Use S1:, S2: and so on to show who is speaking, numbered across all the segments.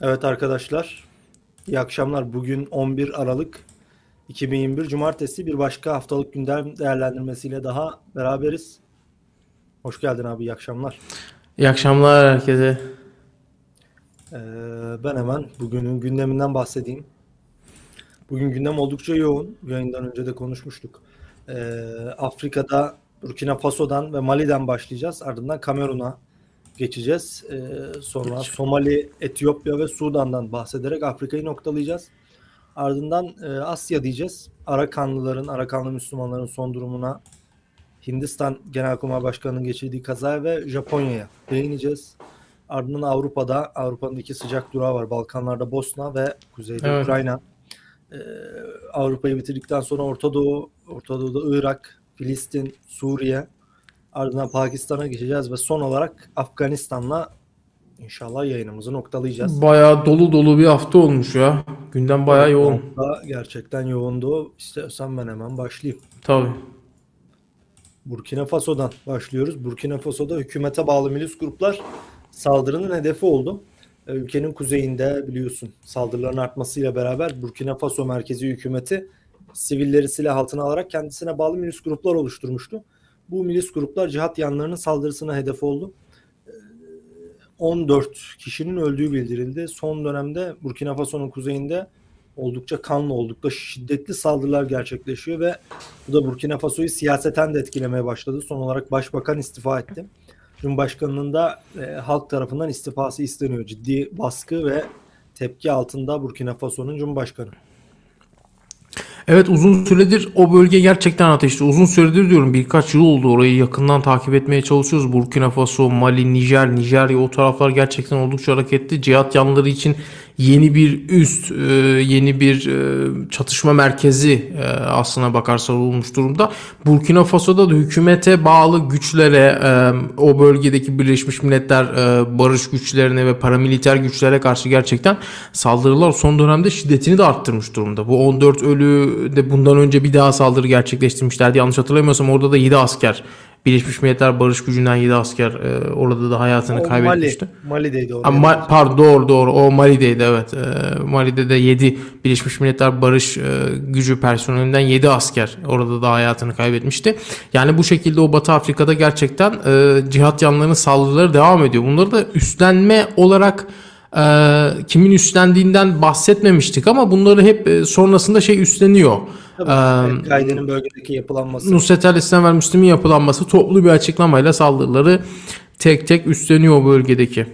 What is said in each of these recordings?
S1: Evet arkadaşlar, iyi akşamlar. Bugün 11 Aralık 2021 Cumartesi bir başka haftalık gündem değerlendirmesiyle daha beraberiz. Hoş geldin abi, iyi akşamlar.
S2: İyi akşamlar herkese.
S1: Ee, ben hemen bugünün gündeminden bahsedeyim. Bugün gündem oldukça yoğun. Yayından önce de konuşmuştuk. Ee, Afrika'da Burkina Faso'dan ve Mali'den başlayacağız. Ardından Kamerun'a geçeceğiz. Ee, sonra Somali, Etiyopya ve Sudan'dan bahsederek Afrika'yı noktalayacağız. Ardından e, Asya diyeceğiz. Arakanlıların, Arakanlı Müslümanların son durumuna, Hindistan Genelkurmay Başkanı'nın geçirdiği kazaya ve Japonya'ya değineceğiz. Ardından Avrupa'da, Avrupa'nın iki sıcak durağı var. Balkanlarda Bosna ve kuzeyde
S2: Evet.
S1: Ukrayna. Ee, Avrupa'yı bitirdikten sonra Orta Doğu, Orta Doğu'da Irak, Filistin, Suriye, ardından Pakistan'a geçeceğiz ve son olarak Afganistan'la inşallah yayınımızı noktalayacağız.
S2: Bayağı dolu dolu bir hafta olmuş ya. Gündem bayağı yoğun.
S1: Hafta Gerçekten yoğundu. İstersen ben hemen başlayayım.
S2: Tabii.
S1: Burkina Faso'dan başlıyoruz. Burkina Faso'da hükümete bağlı milis gruplar saldırının hedefi oldu. Ee, Ülkenin kuzeyinde biliyorsun saldırıların artmasıyla beraber Burkina Faso merkezi hükümeti sivilleri silah altına alarak kendisine bağlı milis gruplar oluşturmuştu. Bu milis gruplar cihat yanlarının saldırısına hedef oldu. Ee, 14 kişinin öldüğü bildirildi. Son dönemde Burkina Faso'nun kuzeyinde oldukça kanlı, oldukça şiddetli saldırılar gerçekleşiyor ve bu da Burkina Faso'yu siyaseten de etkilemeye başladı. Son olarak başbakan istifa etti. Cumhurbaşkanının da e, halk tarafından istifası isteniyor. Ciddi baskı ve tepki altında Burkina Faso'nun Cumhurbaşkanı.
S2: Evet uzun süredir o bölge gerçekten ateşli. Uzun süredir diyorum birkaç yıl oldu orayı yakından takip etmeye çalışıyoruz. Burkina Faso, Mali, Nijer, Nijerya o taraflar gerçekten oldukça hareketli. Cihat yanları için yeni bir üst, e, yeni bir e, çatışma merkezi e, aslına bakarsan olmuş durumda. Burkina Faso'da da hükümete bağlı güçlere, o bölgedeki Birleşmiş Milletler barış güçlerine ve paramiliter güçlere karşı gerçekten saldırılar son dönemde şiddetini de arttırmış durumda. Bu 14 ölü de bundan önce bir daha saldırı gerçekleştirmişlerdi. Yanlış hatırlamıyorsam orada da 7 asker Birleşmiş Milletler barış gücünden 7 asker e, orada da hayatını
S1: O
S2: kaybetmişti.
S1: Mali, Mali'deydi o.
S2: Ama pardon doğru doğru o Mali'deydi evet. Ee, Mali'de de 7 Birleşmiş Milletler Barış e, Gücü personelinden 7 asker orada da hayatını kaybetmişti. Yani bu şekilde o Batı Afrika'da gerçekten e, cihat yanlarının saldırıları devam ediyor. Bunları da üstlenme olarak e, kimin üstlendiğinden bahsetmemiştik ama bunları hep e, sonrasında şey üstleniyor.
S1: Tabii,
S2: Ee,
S1: El-Kaide'nin bölgedeki yapılanması.
S2: Nusret el İslam ve Müslümin yapılanması toplu bir açıklamayla saldırıları tek tek üstleniyor bölgedeki.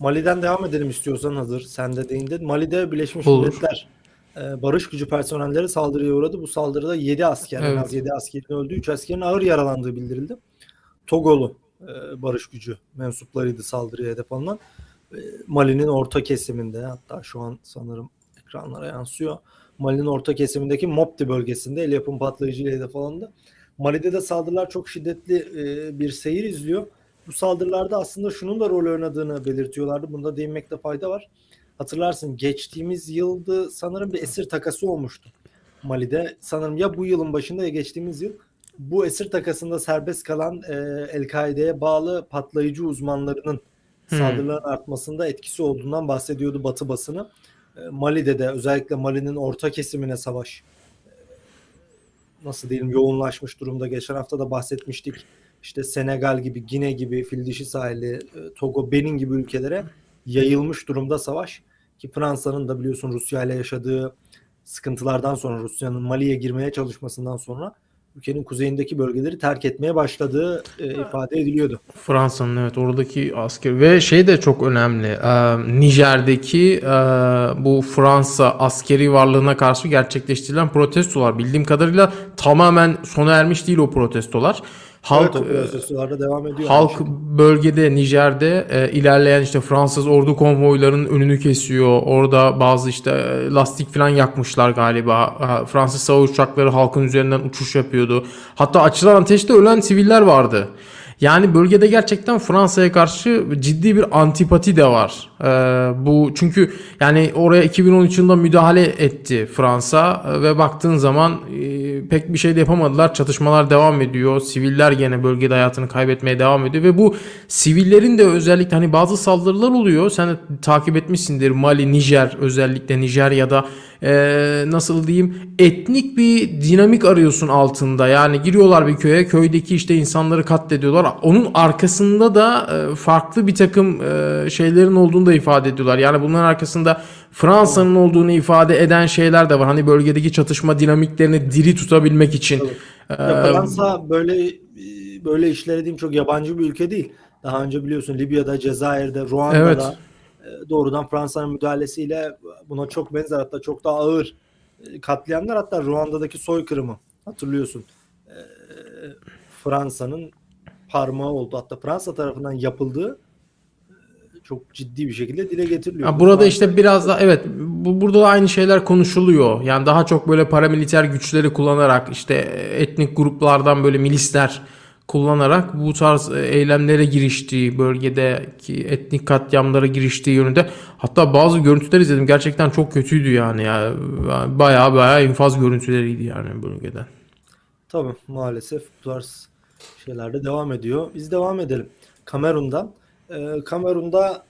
S1: Mali'den devam edelim istiyorsan hazır. Sen de değindin. Mali'de Birleşmiş
S2: Olur.
S1: Milletler e, barış gücü personelleri saldırıya uğradı. Bu saldırıda 7 asker, en
S2: Evet.
S1: az 7 askerin öldüğü, 3 askerin ağır yaralandığı bildirildi. Togolu e, barış gücü mensuplarıydı saldırıya hedef alınan. Mali'nin orta kesiminde hatta şu an sanırım ekranlara yansıyor. Mali'nin orta kesimindeki Mopti bölgesinde el yapım patlayıcıyla hedef alındı. Mali'de de saldırılar çok şiddetli e, bir seyir izliyor. Bu saldırılarda aslında şunun da rol oynadığını belirtiyorlardı. Bunda değinmekte fayda var. Hatırlarsın geçtiğimiz yıldı sanırım bir esir takası olmuştu Mali'de. Sanırım ya bu yılın başında ya geçtiğimiz yıl bu esir takasında serbest kalan e, El-Kaide'ye bağlı patlayıcı uzmanlarının
S2: Hmm.
S1: saldırıların artmasında etkisi olduğundan bahsediyordu Batı basını. E, Mali'de de özellikle Mali'nin orta kesimine savaş e, nasıl diyelim yoğunlaşmış durumda. Geçen hafta da bahsetmiştik. İşte Senegal gibi, Gine gibi, Fildişi sahili, e, Togo, Benin gibi ülkelere yayılmış durumda savaş. Ki Fransa'nın da biliyorsun Rusya ile yaşadığı sıkıntılardan sonra Rusya'nın Mali'ye girmeye çalışmasından sonra ülkenin kuzeyindeki bölgeleri terk etmeye başladığı e, ifade ediliyordu.
S2: Fransa'nın evet oradaki asker ve şey de çok önemli. Ee, Nijer'deki e, bu Fransa askeri varlığına karşı gerçekleştirilen protestolar bildiğim kadarıyla tamamen sona ermiş değil o protestolar. Halk
S1: evet, devam ediyor.
S2: Halk
S1: şey.
S2: bölgede Nijer'de e, ilerleyen işte Fransız ordu konvoylarının önünü kesiyor. Orada bazı işte e, lastik falan yakmışlar galiba. Fransız savaş uçakları halkın üzerinden uçuş yapıyordu. Hatta açılan ateşte ölen siviller vardı. Yani bölgede gerçekten Fransa'ya karşı ciddi bir antipati de var. Ee, bu çünkü yani oraya 2013 yılında müdahale etti Fransa e, ve baktığın zaman e, pek bir şey de yapamadılar. Çatışmalar devam ediyor. Siviller gene bölgede hayatını kaybetmeye devam ediyor ve bu sivillerin de özellikle hani bazı saldırılar oluyor. Sen de takip etmişsindir. Mali, Nijer özellikle Nijerya'da e, nasıl diyeyim etnik bir dinamik arıyorsun altında. Yani giriyorlar bir köye, köydeki işte insanları katlediyorlar. Onun arkasında da farklı bir takım şeylerin olduğunu da ifade ediyorlar. Yani bunların arkasında Fransa'nın olduğunu ifade eden şeyler de var. Hani bölgedeki çatışma dinamiklerini diri tutabilmek için.
S1: Ya Fransa böyle böyle işlere diyeyim çok yabancı bir ülke değil. Daha önce biliyorsun Libya'da, Cezayir'de, Ruanda'da
S2: Evet.
S1: e, doğrudan Fransa'nın müdahalesiyle buna çok benzer hatta çok daha ağır e, katliamlar hatta Ruanda'daki soykırımı hatırlıyorsun. E, Fransa'nın parmağı oldu. Hatta Fransa tarafından yapıldığı çok ciddi bir şekilde dile getiriliyor.
S2: Ya
S1: Bu
S2: burada işte biraz da evet bu, burada da aynı şeyler konuşuluyor. Yani daha çok böyle paramiliter güçleri kullanarak işte etnik gruplardan böyle milisler kullanarak bu tarz e, eylemlere giriştiği, bölgedeki etnik katliamlara giriştiği yönünde. Hatta bazı görüntüler izledim. Gerçekten çok kötüydü yani. ya bayağı bayağı infaz görüntüleriydi yani bölgeden.
S1: Tabii maalesef bu tarz şeyler de devam ediyor. Biz devam edelim. Kamerun'dan. Ee, Kamerun'da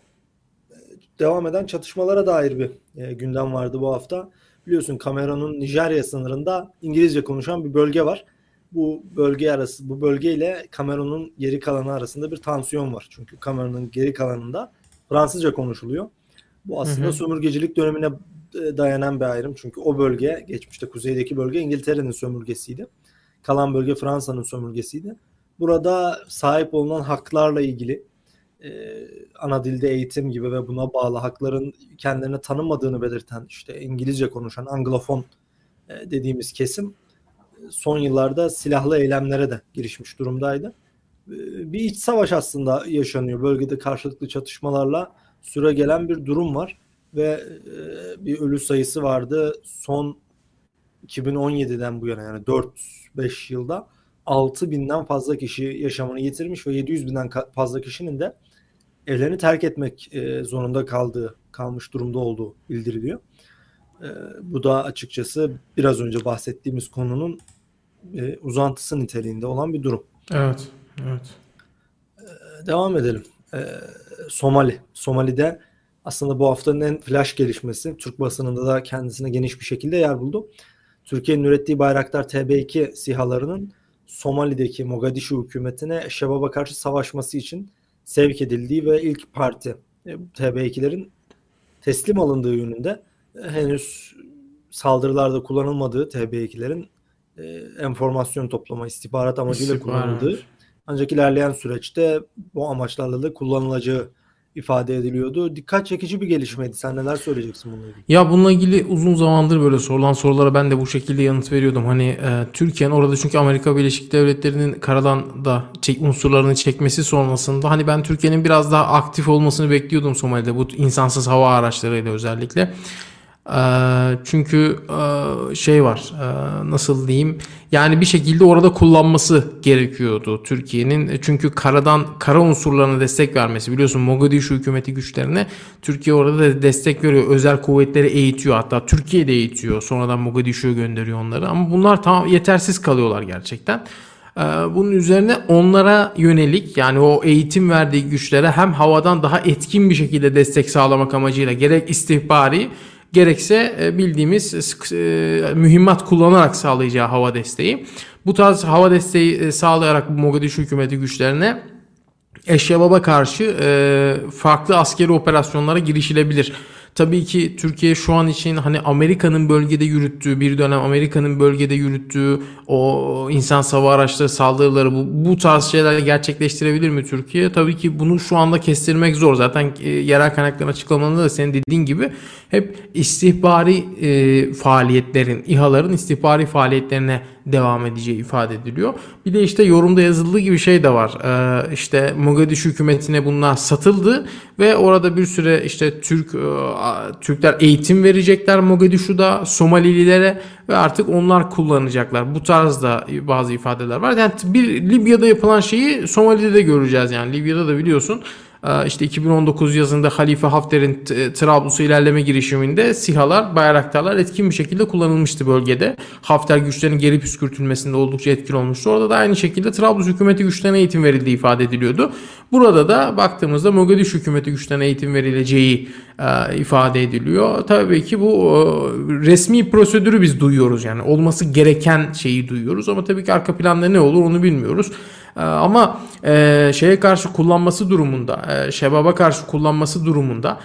S1: e, devam eden çatışmalara dair bir e, gündem vardı bu hafta. Biliyorsun Kamerun'un Nijerya sınırında İngilizce konuşan bir bölge var. Bu bölge arası bu bölgeyle Kamerun'un geri kalanı arasında bir tansiyon var. Çünkü Kamerun'un geri kalanında Fransızca konuşuluyor. Bu aslında
S2: Hı hı.
S1: sömürgecilik dönemine e, dayanan bir ayrım. Çünkü o bölge, geçmişte kuzeydeki bölge İngiltere'nin sömürgesiydi. Kalan bölge Fransa'nın sömürgesiydi. Burada sahip olunan haklarla ilgili e, ana dilde eğitim gibi ve buna bağlı hakların kendilerine tanınmadığını belirten işte İngilizce konuşan Anglofon e, dediğimiz kesim e, son yıllarda silahlı eylemlere de girişmiş durumdaydı. E, Bir iç savaş aslında yaşanıyor. Bölgede karşılıklı çatışmalarla süre gelen bir durum var ve bir ölü sayısı vardı. Son 2017'den bu yana yani 4-5 yılda 6000'den fazla kişi yaşamını yitirmiş ve 700 binden fazla kişinin de evlerini terk etmek e, zorunda kaldığı, kalmış durumda olduğu bildiriliyor. E, bu da açıkçası biraz önce bahsettiğimiz konunun e, uzantısı niteliğinde olan bir durum.
S2: Evet. Evet.
S1: Devam edelim. Somali. Somali'de aslında bu haftanın en flash gelişmesi. Türk basınında da kendisine geniş bir şekilde yer buldu. Türkiye'nin ürettiği Bayraktar TB2 SİHA'larının Somali'deki Mogadishu hükümetine Şebab'a karşı savaşması için sevk edildiği ve ilk parti e, TB2'lerin teslim alındığı yönünde e, henüz saldırılarda kullanılmadığı TB2'lerin e, enformasyon toplama, istihbarat amacıyla
S2: İstihbarat.
S1: kullanıldığı ancak ilerleyen süreçte bu amaçlarla da kullanılacağı ifade ediliyordu. Dikkat çekici bir gelişmeydi. Sen neler söyleyeceksin bununla ilgili?
S2: Ya bununla ilgili uzun zamandır böyle sorulan sorulara ben de bu şekilde yanıt veriyordum. Hani e, Türkiye'nin orada çünkü Amerika Birleşik Devletleri'nin karadan da çek, unsurlarını çekmesi sonrasında hani ben Türkiye'nin biraz daha aktif olmasını bekliyordum Somali'de bu insansız hava araçlarıyla özellikle. E, çünkü e, şey var e, nasıl diyeyim? Yani bir şekilde orada kullanması gerekiyordu Türkiye'nin. E, çünkü karadan kara unsurlarına destek vermesi biliyorsun Mogadishu hükümeti güçlerine Türkiye orada da destek veriyor özel kuvvetleri eğitiyor hatta Türkiye de eğitiyor. Sonradan Mogadishu'ya gönderiyor onları. Ama bunlar tam yetersiz kalıyorlar gerçekten. Ee, Bunun üzerine onlara yönelik yani o eğitim verdiği güçlere hem havadan daha etkin bir şekilde destek sağlamak amacıyla gerek istihbari gerekse e, bildiğimiz e, mühimmat kullanarak sağlayacağı hava desteği. Bu tarz hava desteği e, sağlayarak Mogadishu hükümeti güçlerine Eşşebab'a karşı e, farklı askeri operasyonlara girişilebilir. Tabii ki Türkiye şu an için hani Amerika'nın bölgede yürüttüğü bir dönem Amerika'nın bölgede yürüttüğü o insan hava araçları saldırıları bu, bu tarz şeyler gerçekleştirebilir mi Türkiye? Tabii ki bunu şu anda kestirmek zor. Zaten e, yerel kaynakların açıklamalarında da senin dediğin gibi hep istihbari e, faaliyetlerin, İHA'ların istihbari faaliyetlerine devam edeceği ifade ediliyor. Bir de işte yorumda yazıldığı gibi şey de var. Ee, işte Mogadishu hükümetine bunlar satıldı ve orada bir süre işte Türk e, Türkler eğitim verecekler Mogadishu'da Somalililere ve artık onlar kullanacaklar. Bu tarzda bazı ifadeler var. Yani bir Libya'da yapılan şeyi Somali'de de göreceğiz yani. Libya'da da biliyorsun işte 2019 yazında Halife Hafter'in Trablus'a ilerleme girişiminde SİHA'lar, bayraktarlar etkin bir şekilde kullanılmıştı bölgede. Hafter güçlerinin geri püskürtülmesinde oldukça etkili olmuştu. Orada da aynı şekilde Trablus hükümeti güçlerine eğitim verildiği ifade ediliyordu. Burada da baktığımızda Mogadishu hükümeti güçlerine eğitim verileceği e, ifade ediliyor. Tabii ki bu e, resmi prosedürü biz duyuyoruz yani olması gereken şeyi duyuyoruz ama tabii ki arka planda ne olur onu bilmiyoruz. Ee, ama e, şeye karşı kullanması durumunda, e, Şebab'a karşı kullanması durumunda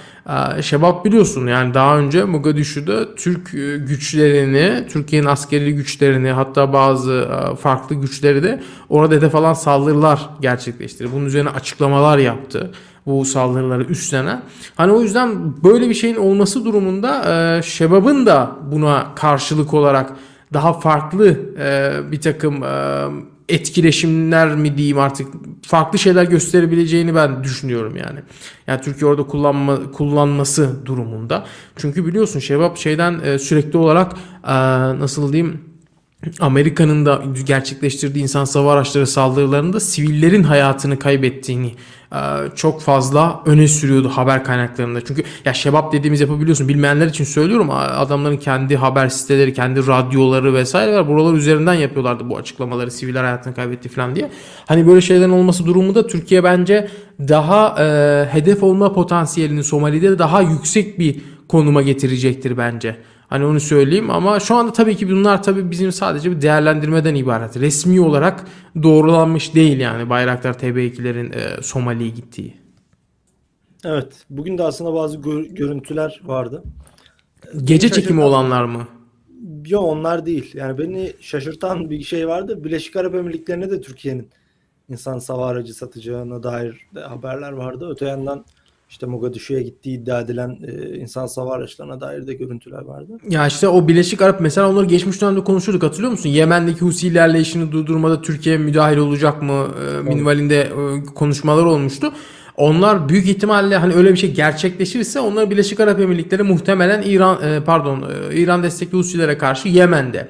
S2: e, Şebab biliyorsun yani daha önce Mogadishu'da Türk e, güçlerini, Türkiye'nin askeri güçlerini hatta bazı e, farklı güçleri de orada hedef alan saldırılar gerçekleştirdi. Bunun üzerine açıklamalar yaptı bu saldırıları üstlenen. Hani o yüzden böyle bir şeyin olması durumunda e, Şebab'ın da buna karşılık olarak daha farklı e, bir takım etkileşimler mi diyeyim artık farklı şeyler gösterebileceğini ben düşünüyorum yani. Yani Türkiye orada kullanma, kullanması durumunda. Çünkü biliyorsun Şebap şeyden e, sürekli olarak e, nasıl diyeyim Amerika'nın da gerçekleştirdiği insan hava araçları saldırılarında sivillerin hayatını kaybettiğini çok fazla öne sürüyordu haber kaynaklarında. Çünkü ya şebap dediğimiz yapabiliyorsun. Bilmeyenler için söylüyorum. Adamların kendi haber siteleri, kendi radyoları vesaire var. Buralar üzerinden yapıyorlardı bu açıklamaları. Siviller hayatını kaybetti falan diye. Hani böyle şeylerin olması durumunda Türkiye bence daha e, hedef olma potansiyelini Somali'de daha yüksek bir konuma getirecektir bence. Hani onu söyleyeyim ama şu anda tabii ki bunlar tabii bizim sadece bir değerlendirmeden ibaret. Resmi olarak doğrulanmış değil yani Bayraktar TB2'lerin e, Somali'ye gittiği.
S1: Evet. Bugün de aslında bazı gör- görüntüler vardı.
S2: Gece beni çekimi olanlar mı?
S1: Yok onlar değil. Yani beni şaşırtan bir şey vardı. Birleşik Arap Emirlikleri'ne de Türkiye'nin insan savar aracı satacağına dair de haberler vardı. Öte yandan işte Mogadishu'ya gittiği iddia edilen e, insan savar araçlarına dair de görüntüler vardı.
S2: Ya işte o Birleşik Arap mesela onları geçmiş dönemde konuşuyorduk hatırlıyor musun? Yemen'deki Husi ilerleyişini durdurmada Türkiye müdahil olacak mı? E, minvalinde e, konuşmalar olmuştu. Onlar büyük ihtimalle hani öyle bir şey gerçekleşirse onlar Birleşik Arap Emirlikleri muhtemelen İran e, pardon e, İran destekli Husilere karşı Yemen'de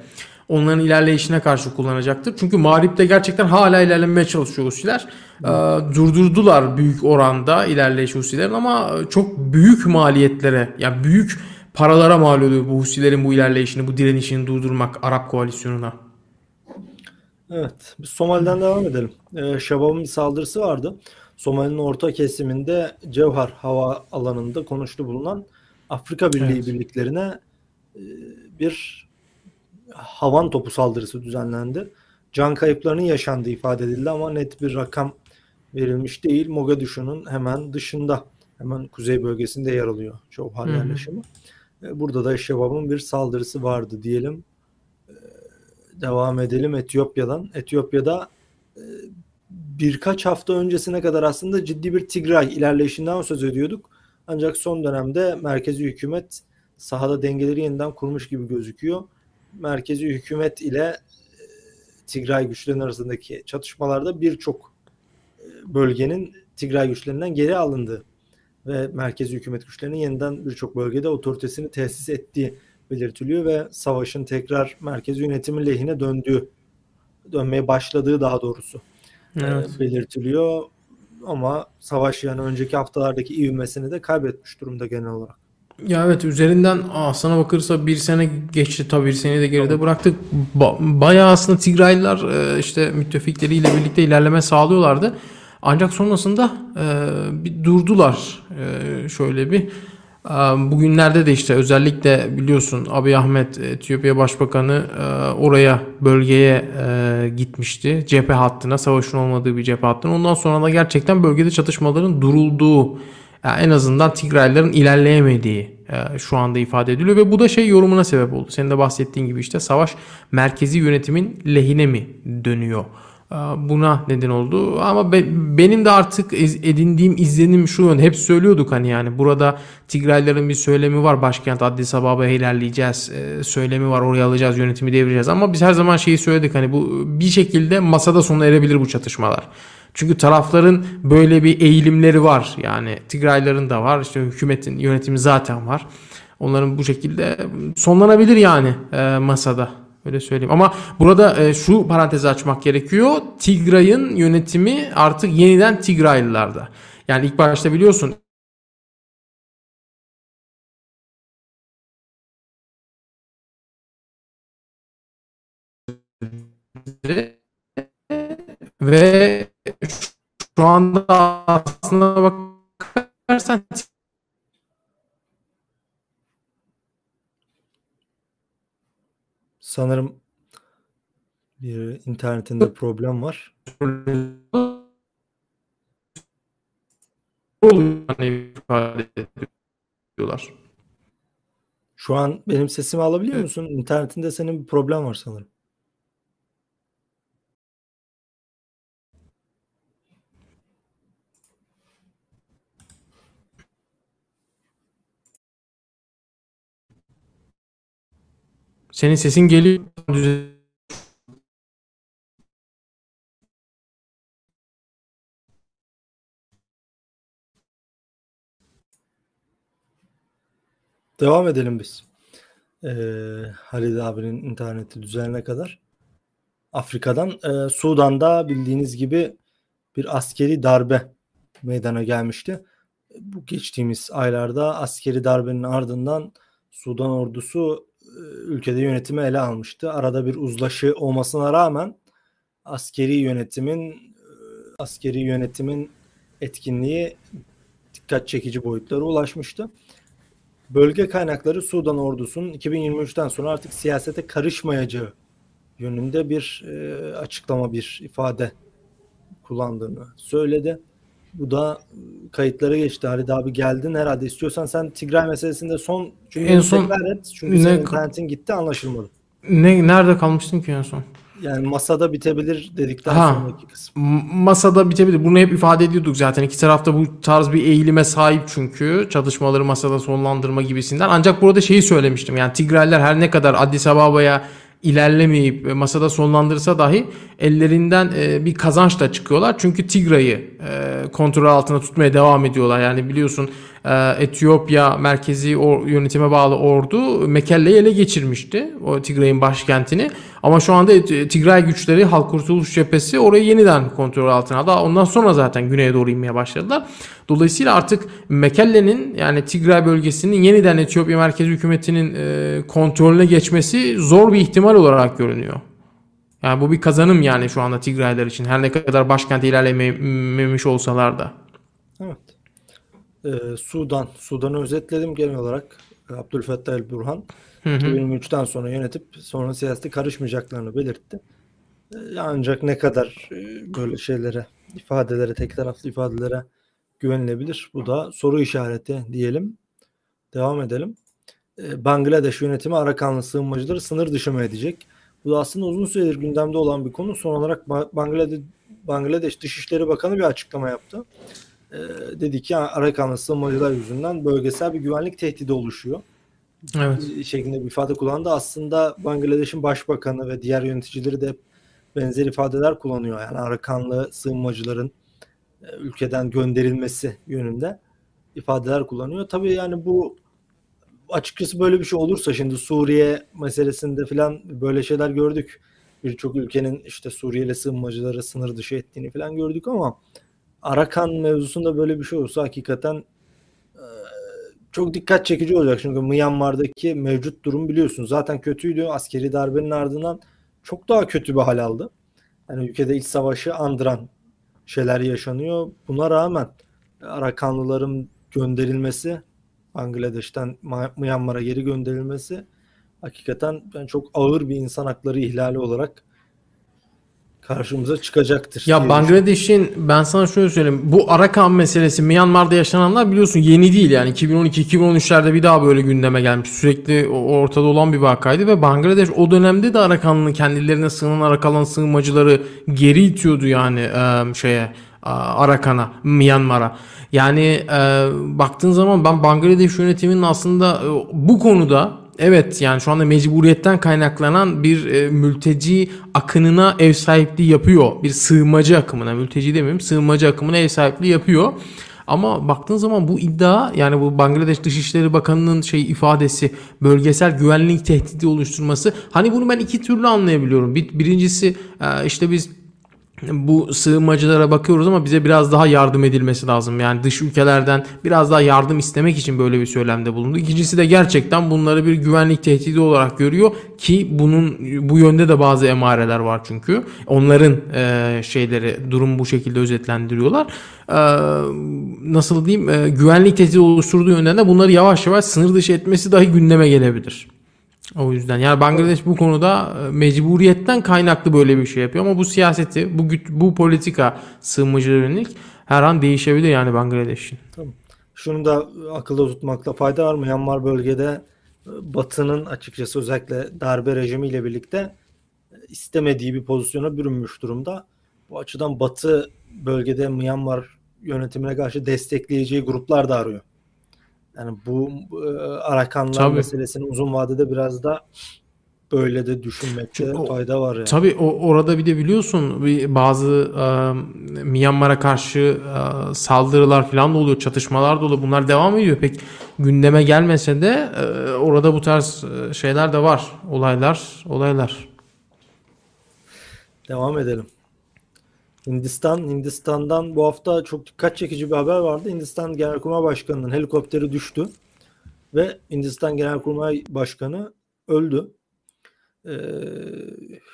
S2: onların ilerleyişine karşı kullanacaktır. Çünkü Mağrip'te gerçekten hala ilerlemeye çalışıyor Husiler. E, durdurdular büyük oranda ilerleyiş Husilerin ama çok büyük maliyetlere yani büyük paralara mal oluyor bu Husilerin bu ilerleyişini, bu direnişini durdurmak Arap koalisyonuna.
S1: Evet. Biz Somali'den devam edelim. Ee, Şabab'ın bir saldırısı vardı. Somali'nin orta kesiminde Cevher hava alanında konuştu bulunan Afrika Birliği evet. birliklerine e, bir havan topu saldırısı düzenlendi. Can kayıplarının yaşandığı ifade edildi ama net bir rakam verilmiş değil. Mogadishu'nun hemen dışında, hemen kuzey bölgesinde yer alıyor Cevher yerleşimi. E, burada da Şebab'ın bir saldırısı vardı diyelim. E, devam edelim Etiyopya'dan. Etiyopya'da birkaç hafta öncesine kadar aslında ciddi bir Tigray ilerleyişinden söz ediyorduk. Ancak son dönemde merkezi hükümet sahada dengeleri yeniden kurmuş gibi gözüküyor. Merkezi hükümet ile e, Tigray güçlerinin arasındaki çatışmalarda birçok e, bölgenin Tigray güçlerinden geri alındığı ve merkezi hükümet güçlerinin yeniden birçok bölgede otoritesini tesis ettiği belirtiliyor ve savaşın tekrar merkezi yönetimin lehine döndüğü, dönmeye başladığı daha doğrusu evet. e, belirtiliyor. Ama savaş yani önceki haftalardaki ivmesini de kaybetmiş durumda genel olarak.
S2: Ya evet üzerinden aslına bakırsa bir sene geçti tabii bir sene de geride bıraktık. Ba- bayağı aslında Tigraylılar e, işte müttefikleriyle birlikte ilerleme sağlıyorlardı. Ancak sonrasında e, bir durdular. E, şöyle bir Bugünlerde de işte özellikle biliyorsun Abiy Ahmet Etiyopya Başbakanı e, oraya bölgeye e, gitmişti. Cephe hattına savaşın olmadığı bir cephe hattına. Ondan sonra da gerçekten bölgede çatışmaların durulduğu yani en azından Tigraylıların ilerleyemediği e, şu anda ifade ediliyor ve bu da şey yorumuna sebep oldu. Senin de bahsettiğin gibi işte savaş merkezi yönetimin lehine mi dönüyor? Ee, buna neden oldu. Ama be, benim de artık edindiğim izlenim şu yönde. Hep söylüyorduk hani yani burada Tigrayların bir söylemi var. Başkent Addis Ababa'ya ilerleyeceğiz. E, söylemi var. Oraya alacağız. Yönetimi devireceğiz. Ama biz her zaman şeyi söyledik hani bu bir şekilde masada sona erebilir bu çatışmalar. Çünkü tarafların böyle bir eğilimleri var. Yani Tigrayların da var. İşte hükümetin yönetimi zaten var. Onların bu şekilde sonlanabilir yani e, masada. Öyle söyleyeyim. Ama burada e, şu parantezi açmak gerekiyor. Tigray'ın yönetimi artık yeniden Tigraylılarda. Yani ilk başta biliyorsun ve şu anda aslına bakarsan
S1: Sanırım bir internetinde problem var. Şu an benim sesimi alabiliyor musun? İnternetinde senin bir problem var sanırım.
S2: Senin sesin geliyor.
S1: Devam edelim biz. Ee, Halil abinin interneti düzelene kadar. Afrika'dan e, Sudan'da bildiğiniz gibi bir askeri darbe meydana gelmişti. Bu geçtiğimiz aylarda askeri darbenin ardından Sudan ordusu ülkede yönetimi ele almıştı. Arada bir uzlaşı olmasına rağmen askeri yönetimin e, askeri yönetimin etkinliği dikkat çekici boyutlara ulaşmıştı. Bölge kaynakları Sudan ordusunun 2023'ten sonra artık siyasete karışmayacağı yönünde bir e, açıklama, bir ifade kullandığını söyledi. Bu da kayıtlara geçti. Halit abi geldin herhalde. İstiyorsan sen Tigray meselesinde son cümleyi
S2: En son-
S1: tekrar et. Çünkü
S2: ne-
S1: senin internetin gitti anlaşılmadı.
S2: Ne nerede kalmıştım ki en son?
S1: Yani masada bitebilir dedikten
S2: Ha.
S1: sonraki kısım.
S2: Masada bitebilir. Bunu hep ifade ediyorduk zaten. İki tarafta bu tarz bir eğilime sahip çünkü. Çatışmaları masada sonlandırma gibisinden. Ancak burada şeyi söylemiştim. Yani Tigraylar her ne kadar Addis Ababa'ya ilerlemeyip e, masada sonlandırsa dahi ellerinden e, bir kazanç da çıkıyorlar. Çünkü Tigray'ı e, kontrol altında tutmaya devam ediyorlar. Yani biliyorsun Etiyopya merkezi yönetime bağlı ordu Mekelle'yi ele geçirmişti. O Tigray'ın başkentini. Ama şu anda Tigray güçleri Halk Kurtuluş Cephesi orayı yeniden kontrol altına aldı. Ondan sonra zaten güneye doğru inmeye başladılar. Dolayısıyla artık Mekelle'nin yani Tigray bölgesinin yeniden Etiyopya merkezi hükümetinin e, kontrolüne geçmesi zor bir ihtimal olarak görünüyor. Yani bu bir kazanım yani şu anda Tigraylar için. Her ne kadar başkente ilerlememiş olsalar da.
S1: Ee, Sudan. Sudan'ı özetledim genel olarak. Abdülfettah el Burhan.
S2: Hı hı.
S1: 2023'ten sonra yönetip sonra siyasete karışmayacaklarını belirtti. Ee, Ancak ne kadar e, böyle şeylere, ifadelere, tek taraflı ifadelere güvenilebilir? Bu da soru işareti diyelim. Devam edelim. Ee, Bangladeş yönetimi Arakanlı sığınmacıları sınır dışı mı edecek? Bu da aslında uzun süredir gündemde olan bir konu. Son olarak Ba- Bangladeş, Bangladeş Dışişleri Bakanı bir açıklama yaptı. Ee, dedi ki Arakanlı sığınmacılar yüzünden bölgesel bir güvenlik tehdidi oluşuyor
S2: Evet.
S1: şeklinde bir ifade kullandı. Aslında Bangladeş'in başbakanı ve diğer yöneticileri de benzer ifadeler kullanıyor. Yani Arakanlı sığınmacıların e, ülkeden gönderilmesi yönünde ifadeler kullanıyor. Tabii yani bu açıkçası böyle bir şey olursa şimdi Suriye meselesinde falan böyle şeyler gördük. Birçok ülkenin işte Suriyeli sığınmacıları sınır dışı ettiğini falan gördük ama Arakan mevzusunda böyle bir şey olursa hakikaten e, çok dikkat çekici olacak. Çünkü Myanmar'daki mevcut durum biliyorsun zaten kötüydü. Askeri darbenin ardından çok daha kötü bir hal aldı. Yani ülkede iç savaşı andıran şeyler yaşanıyor. Buna rağmen Arakanlıların gönderilmesi Bangladeş'ten Ma- Myanmar'a geri gönderilmesi hakikaten yani çok ağır bir insan hakları ihlali olarak karşımıza çıkacaktır.
S2: Ya Bangladeş'in ben sana şöyle söyleyeyim. Bu Arakan meselesi Myanmar'da yaşananlar biliyorsun yeni değil yani 2012-2013'lerde bir daha böyle gündeme gelmiş. Sürekli ortada olan bir vakaydı ve Bangladeş o dönemde de Arakanlı kendilerine sığınan Arakan sığınmacıları geri itiyordu yani e, şeye Arakan'a, Myanmar'a. Yani e, baktığın zaman ben Bangladeş yönetiminin aslında e, bu konuda evet yani şu anda mecburiyetten kaynaklanan bir e, mülteci akınına ev sahipliği yapıyor. Bir sığınmacı akımına, mülteci demeyeyim, sığınmacı akımına ev sahipliği yapıyor. Ama baktığın zaman bu iddia yani bu Bangladeş Dışişleri Bakanı'nın şey ifadesi bölgesel güvenlik tehdidi oluşturması hani bunu ben iki türlü anlayabiliyorum. Bir, birincisi e, işte biz bu sığınmacılara bakıyoruz ama bize biraz daha yardım edilmesi lazım. Yani dış ülkelerden biraz daha yardım istemek için böyle bir söylemde bulundu. İkincisi de gerçekten bunları bir güvenlik tehdidi olarak görüyor ki bunun bu yönde de bazı emareler var çünkü. Onların e, şeyleri durum bu şekilde özetlendiriyorlar. E, nasıl diyeyim? E, güvenlik tehdidi oluşturduğu yönden de bunları yavaş yavaş sınır dışı etmesi dahi gündeme gelebilir. O yüzden yani Bangladeş bu konuda e, mecburiyetten kaynaklı böyle bir şey yapıyor ama bu siyaseti, bu bu politika sığınmacılara yönelik her an değişebilir yani Bangladeş'in.
S1: Tamam. Şunu da akılda tutmakta fayda var. Myanmar bölgede e, Batı'nın açıkçası özellikle darbe rejimiyle birlikte e, istemediği bir pozisyona bürünmüş durumda. Bu açıdan Batı bölgede Myanmar yönetimine karşı destekleyeceği gruplar da arıyor. Yani bu e, Arakanlar
S2: Tabii.
S1: meselesini uzun vadede biraz da böyle de düşünmekte
S2: Çünkü
S1: fayda var yani.
S2: Tabii o, orada bir de biliyorsun bir bazı e, Myanmar'a karşı e, saldırılar falan da oluyor, çatışmalar da oluyor. Bunlar devam ediyor. Pek gündeme gelmese de e, orada bu tarz e, şeyler de var. Olaylar, olaylar.
S1: Devam edelim. Hindistan, Hindistan'dan bu hafta çok dikkat çekici bir haber vardı. Hindistan Genelkurmay Başkanı'nın helikopteri düştü ve Hindistan Genelkurmay Başkanı öldü. Ee,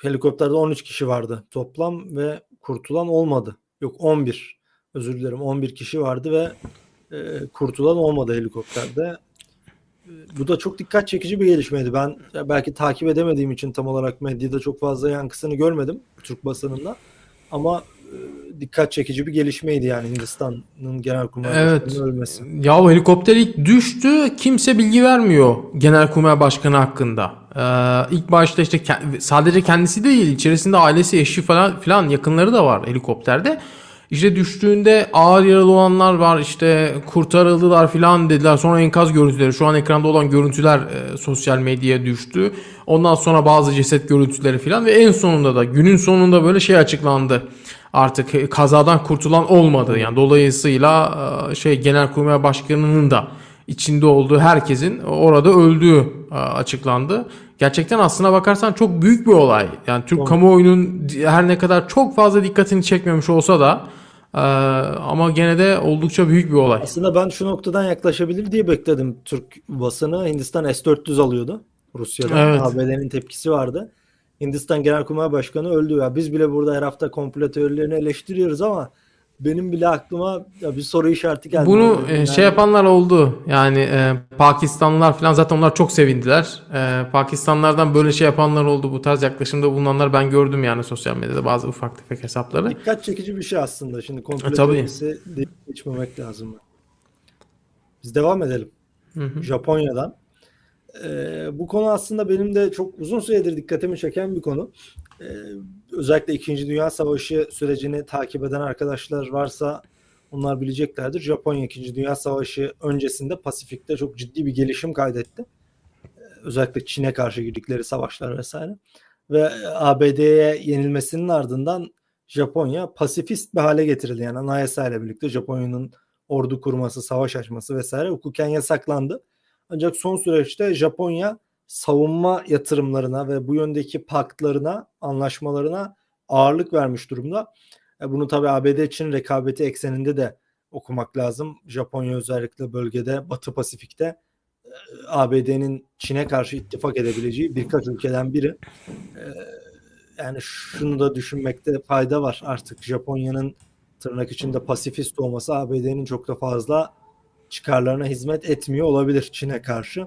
S1: helikopterde 13 kişi vardı toplam ve kurtulan olmadı. Yok 11. Özür dilerim 11 kişi vardı ve e, kurtulan olmadı helikopterde. Bu da çok dikkat çekici bir gelişmeydi. Ben belki takip edemediğim için tam olarak medyada çok fazla yankısını görmedim Türk basınında. Ama dikkat çekici bir gelişmeydi yani Hindistan'ın genelkurmay
S2: Evet.
S1: başkanının ölmesi.
S2: Ya o helikopter ilk düştü. Kimse bilgi vermiyor Genelkurmay Başkanı hakkında. Ee, ilk başta işte ke- sadece kendisi değil, içerisinde ailesi, eşi falan filan yakınları da var helikopterde. İşte düştüğünde ağır yaralı olanlar var. işte kurtarıldılar filan dediler. Sonra enkaz görüntüleri, şu an ekranda olan görüntüler e, sosyal medyaya düştü. Ondan sonra bazı ceset görüntüleri filan ve en sonunda da günün sonunda böyle şey açıklandı artık e, kazadan kurtulan olmadı. Yani dolayısıyla e, şey Genelkurmay Başkanı'nın da içinde olduğu herkesin orada öldüğü e, açıklandı. Gerçekten aslına bakarsan çok büyük bir olay. Yani Türk
S1: Doğru.
S2: kamuoyunun her ne kadar çok fazla dikkatini çekmemiş olsa da ama gene de oldukça büyük bir olay.
S1: Aslında ben şu noktadan yaklaşabilir diye bekledim Türk basını. Hindistan S-400 alıyordu Rusya'dan.
S2: Evet.
S1: ABD'nin tepkisi vardı. Hindistan Genelkurmay Başkanı öldü ya. Biz bile burada her hafta komplo teorilerini eleştiriyoruz ama benim bile aklıma ya bir soru işareti geldi.
S2: Bunu e,
S1: Yani
S2: şey yapanlar oldu. Yani e, Pakistanlılar falan zaten onlar çok sevindiler. E, Pakistanlardan böyle şey yapanlar oldu. Bu tarz yaklaşımda bulunanlar ben gördüm yani sosyal medyada bazı ufak tefek hesapları.
S1: Dikkat çekici bir şey aslında. Şimdi komplo
S2: E,
S1: teorisi geçmemek lazım. Biz devam edelim.
S2: Hı hı.
S1: Japonya'dan. Ee, bu konu aslında benim de çok uzun süredir dikkatimi çeken bir konu. Ee, özellikle 2. Dünya Savaşı sürecini takip eden arkadaşlar varsa onlar bileceklerdir. Japonya 2. Dünya Savaşı öncesinde Pasifik'te çok ciddi bir gelişim kaydetti. Ee, özellikle Çin'e karşı girdikleri savaşlar vesaire. Ve ABD'ye yenilmesinin ardından Japonya pasifist bir hale getirildi. Yani anayasa ile birlikte Japonya'nın ordu kurması, savaş açması vesaire hukuken yasaklandı. Ancak son süreçte Japonya savunma yatırımlarına ve bu yöndeki paktlarına, anlaşmalarına ağırlık vermiş durumda. E, Bunu tabii ABD-Çin rekabeti ekseninde de okumak lazım. Japonya özellikle bölgede Batı Pasifik'te e, ABD'nin Çin'e karşı ittifak edebileceği birkaç ülkeden biri. E, Yani şunu da düşünmekte fayda var. Artık Japonya'nın tırnak içinde pasifist olması ABD'nin çok da fazla çıkarlarına hizmet etmiyor olabilir Çin'e karşı.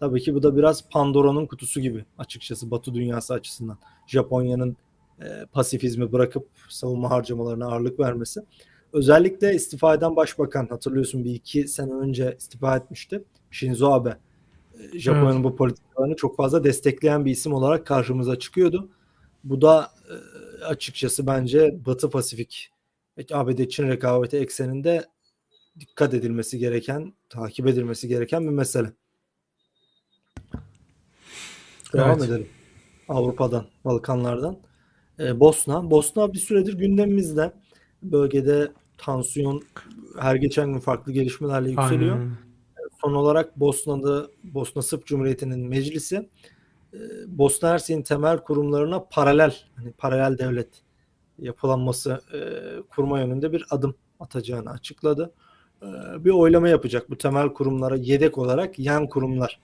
S1: Tabii ki bu da biraz Pandora'nın kutusu gibi açıkçası Batı dünyası açısından. Japonya'nın e, pasifizmi bırakıp savunma harcamalarına ağırlık vermesi. Özellikle istifa eden başbakan hatırlıyorsun bir iki sene önce istifa etmişti. Shinzo Abe. E, Japonya'nın bu politikalarını çok fazla destekleyen bir isim olarak karşımıza çıkıyordu. Bu da e, açıkçası bence Batı Pasifik ABD-Çin rekabeti ekseninde dikkat edilmesi gereken, takip edilmesi gereken bir mesele. Devam
S2: Evet.
S1: edelim. Avrupa'dan, Balkanlardan. Ee, Bosna. Bosna bir süredir gündemimizde. Bölgede tansiyon her geçen gün farklı gelişmelerle yükseliyor.
S2: Aynen.
S1: Son olarak Bosna'da Bosna Sırp Cumhuriyeti'nin meclisi e, Bosna Hersek'in temel kurumlarına paralel hani paralel devlet yapılanması e, kurma yönünde bir adım atacağını açıkladı. E, bir oylama yapacak bu temel kurumlara yedek olarak yan kurumlar.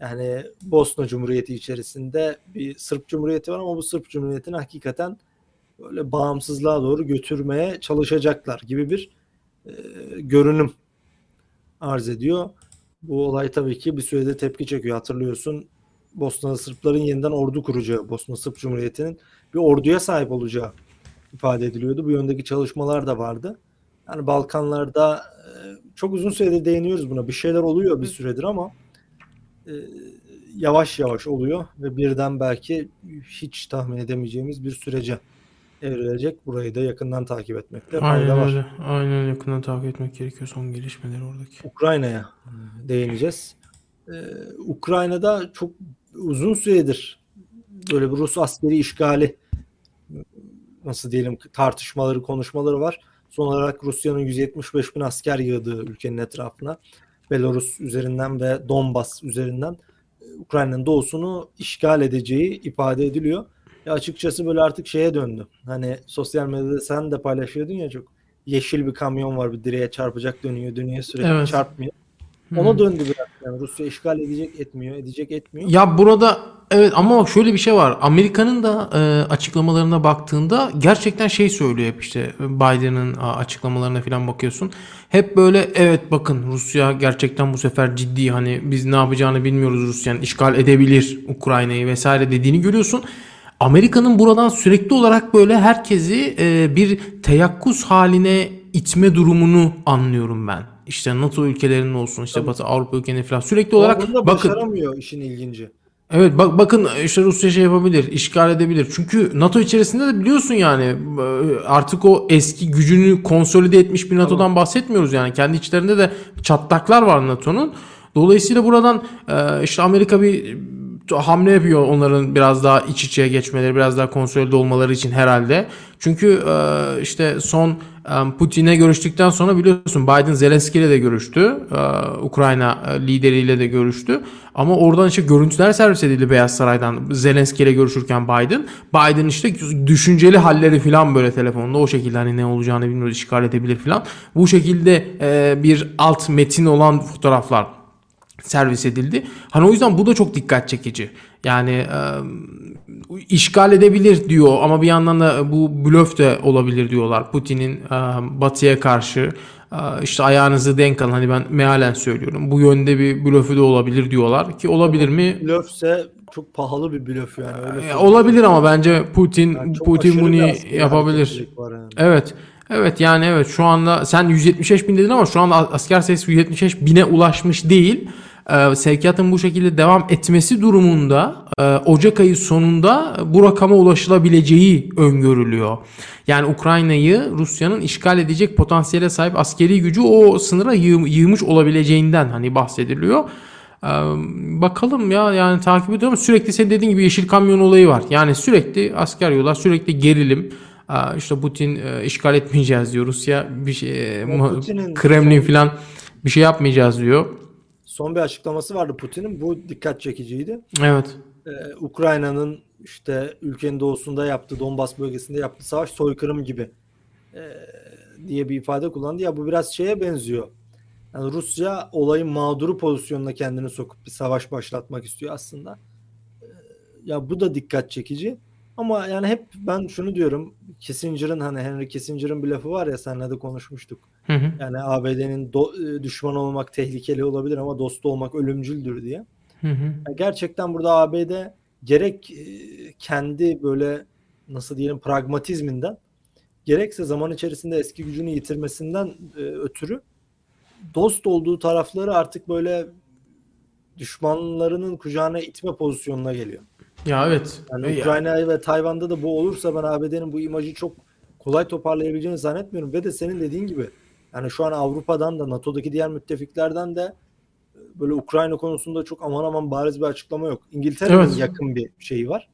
S1: Yani Bosna Cumhuriyeti içerisinde bir Sırp Cumhuriyeti var ama bu Sırp Cumhuriyeti'ni hakikaten böyle bağımsızlığa doğru götürmeye çalışacaklar gibi bir e, görünüm arz ediyor. Bu olay tabii ki bir sürede tepki çekiyor. Hatırlıyorsun Bosna Sırpların yeniden ordu kuracağı, Bosna Sırp Cumhuriyeti'nin bir orduya sahip olacağı ifade ediliyordu. Bu yöndeki çalışmalar da vardı. Yani Balkanlarda e, çok uzun süredir değiniyoruz buna. Bir şeyler oluyor bir süredir ama e, yavaş yavaş oluyor ve birden belki hiç tahmin edemeyeceğimiz bir sürece evrilecek. Burayı da yakından takip etmekte fayda var.
S2: öyle. Aynen yakından takip etmek gerekiyor son gelişmeleri oradaki.
S1: Ukrayna'ya değineceğiz. Ee, Ukrayna'da çok uzun süredir böyle bir Rus askeri işgali nasıl diyelim tartışmaları, konuşmaları var. Son olarak Rusya'nın 175 bin asker yığdığı ülkenin etrafına Belarus üzerinden ve Donbas üzerinden e, Ukrayna'nın doğusunu işgal edeceği ifade ediliyor. Ya açıkçası böyle artık şeye döndü. Hani sosyal medyada sen de paylaşıyordun ya çok yeşil bir kamyon var bir direğe çarpacak dönüyor dönüyor sürekli
S2: Evet.
S1: çarpmıyor. Ona döndü biraz. Yani Rusya işgal edecek etmiyor, edecek etmiyor.
S2: Ya burada evet ama şöyle bir şey var. Amerika'nın da e, açıklamalarına baktığında gerçekten şey söylüyor hep işte Biden'ın açıklamalarına falan bakıyorsun. Hep böyle evet bakın Rusya gerçekten bu sefer ciddi hani biz ne yapacağını bilmiyoruz Rusya'nın işgal edebilir Ukrayna'yı vesaire dediğini görüyorsun. Amerika'nın buradan sürekli olarak böyle herkesi e, bir teyakkuz haline itme durumunu anlıyorum ben. İşte NATO ülkelerinin olsun işte
S1: Tabii.
S2: Batı Avrupa ülkelerinin falan sürekli olarak bakın
S1: başaramıyor işin ilginci.
S2: Evet bak bakın işte Rusya şey yapabilir, işgal edebilir. Çünkü NATO içerisinde de biliyorsun yani e, artık o eski gücünü konsolide etmiş bir NATO'dan bahsetmiyoruz yani. Kendi içlerinde de çatlaklar var NATO'nun. Dolayısıyla buradan e, işte Amerika bir hamle yapıyor onların biraz daha iç içe geçmeleri, biraz daha konsolide olmaları için herhalde. Çünkü e, işte son e, Putin'e görüştükten sonra biliyorsun Biden Zelenski ile de görüştü. E, Ukrayna e, lideriyle de görüştü. Ama oradan işte görüntüler servis edildi Beyaz Saray'dan Zelenski ile görüşürken Biden. Biden işte düşünceli halleri falan böyle telefonda o şekilde hani ne olacağını bilmiyoruz işgal edebilir falan. Bu şekilde e, bir alt metin olan fotoğraflar servis edildi. Hani o yüzden bu da çok dikkat çekici. Yani e, işgal edebilir diyor ama bir yandan da bu blöf de olabilir diyorlar. Putin'in e, batıya karşı e, işte ayağınızı denk alın. Hani ben mealen söylüyorum. Bu yönde bir blöfü de olabilir diyorlar ki olabilir mi?
S1: Blöfse çok pahalı bir blöf yani. Öyle
S2: E, olabilir ama bence Putin
S1: Yani
S2: Putin bunu yapabilir.
S1: yani.
S2: Evet. Evet yani evet şu anda sen 175 bin dedin ama şu anda asker sayısı 175 bine ulaşmış değil. Ee, sevkiyatın bu şekilde devam etmesi durumunda e, Ocak ayı sonunda bu rakama ulaşılabileceği öngörülüyor. Yani Ukrayna'yı Rusya'nın işgal edecek potansiyele sahip askeri gücü o sınıra yığ- yığmış olabileceğinden hani bahsediliyor. Ee, bakalım ya yani takip ediyorum sürekli senin dediğin gibi yeşil kamyon olayı var. Yani sürekli asker yollar sürekli gerilim. Aa, işte Putin e, işgal etmeyeceğiz diyor Rusya bir şey e, Kremlin falan bir şey yapmayacağız diyor.
S1: Son bir açıklaması vardı Putin'in. Bu dikkat çekiciydi.
S2: Evet.
S1: Ee, Ukrayna'nın işte ülkenin doğusunda yaptığı, Donbas bölgesinde yaptığı savaş soykırım gibi ee, diye bir ifade kullandı. Ya bu biraz şeye benziyor. Yani Rusya olayın mağduru pozisyonuna kendini sokup bir savaş başlatmak istiyor aslında. Ee, ya bu da dikkat çekici. Ama yani hep ben şunu diyorum. Kissinger'ın hani Henry Kissinger'ın bir lafı var ya seninle de konuşmuştuk.
S2: Hı hı.
S1: Yani ABD'nin do- e, düşman olmak tehlikeli olabilir ama dostu olmak ölümcüldür diye.
S2: Hı hı.
S1: Ya gerçekten burada ABD gerek e, kendi böyle nasıl diyelim pragmatizminden gerekse zaman içerisinde eski gücünü yitirmesinden e, ötürü dost olduğu tarafları artık böyle düşmanlarının kucağına itme pozisyonuna geliyor.
S2: Ya evet.
S1: Yani
S2: Ya-
S1: Ukrayna ve Tayvan'da da bu olursa ben ABD'nin bu imajı çok kolay toparlayabileceğini zannetmiyorum. Ve de senin dediğin gibi yani şu an Avrupa'dan da NATO'daki diğer müttefiklerden de e, böyle Ukrayna konusunda çok aman aman bariz bir açıklama yok. İngiltere'nin
S2: Evet.
S1: yakın bir şeyi var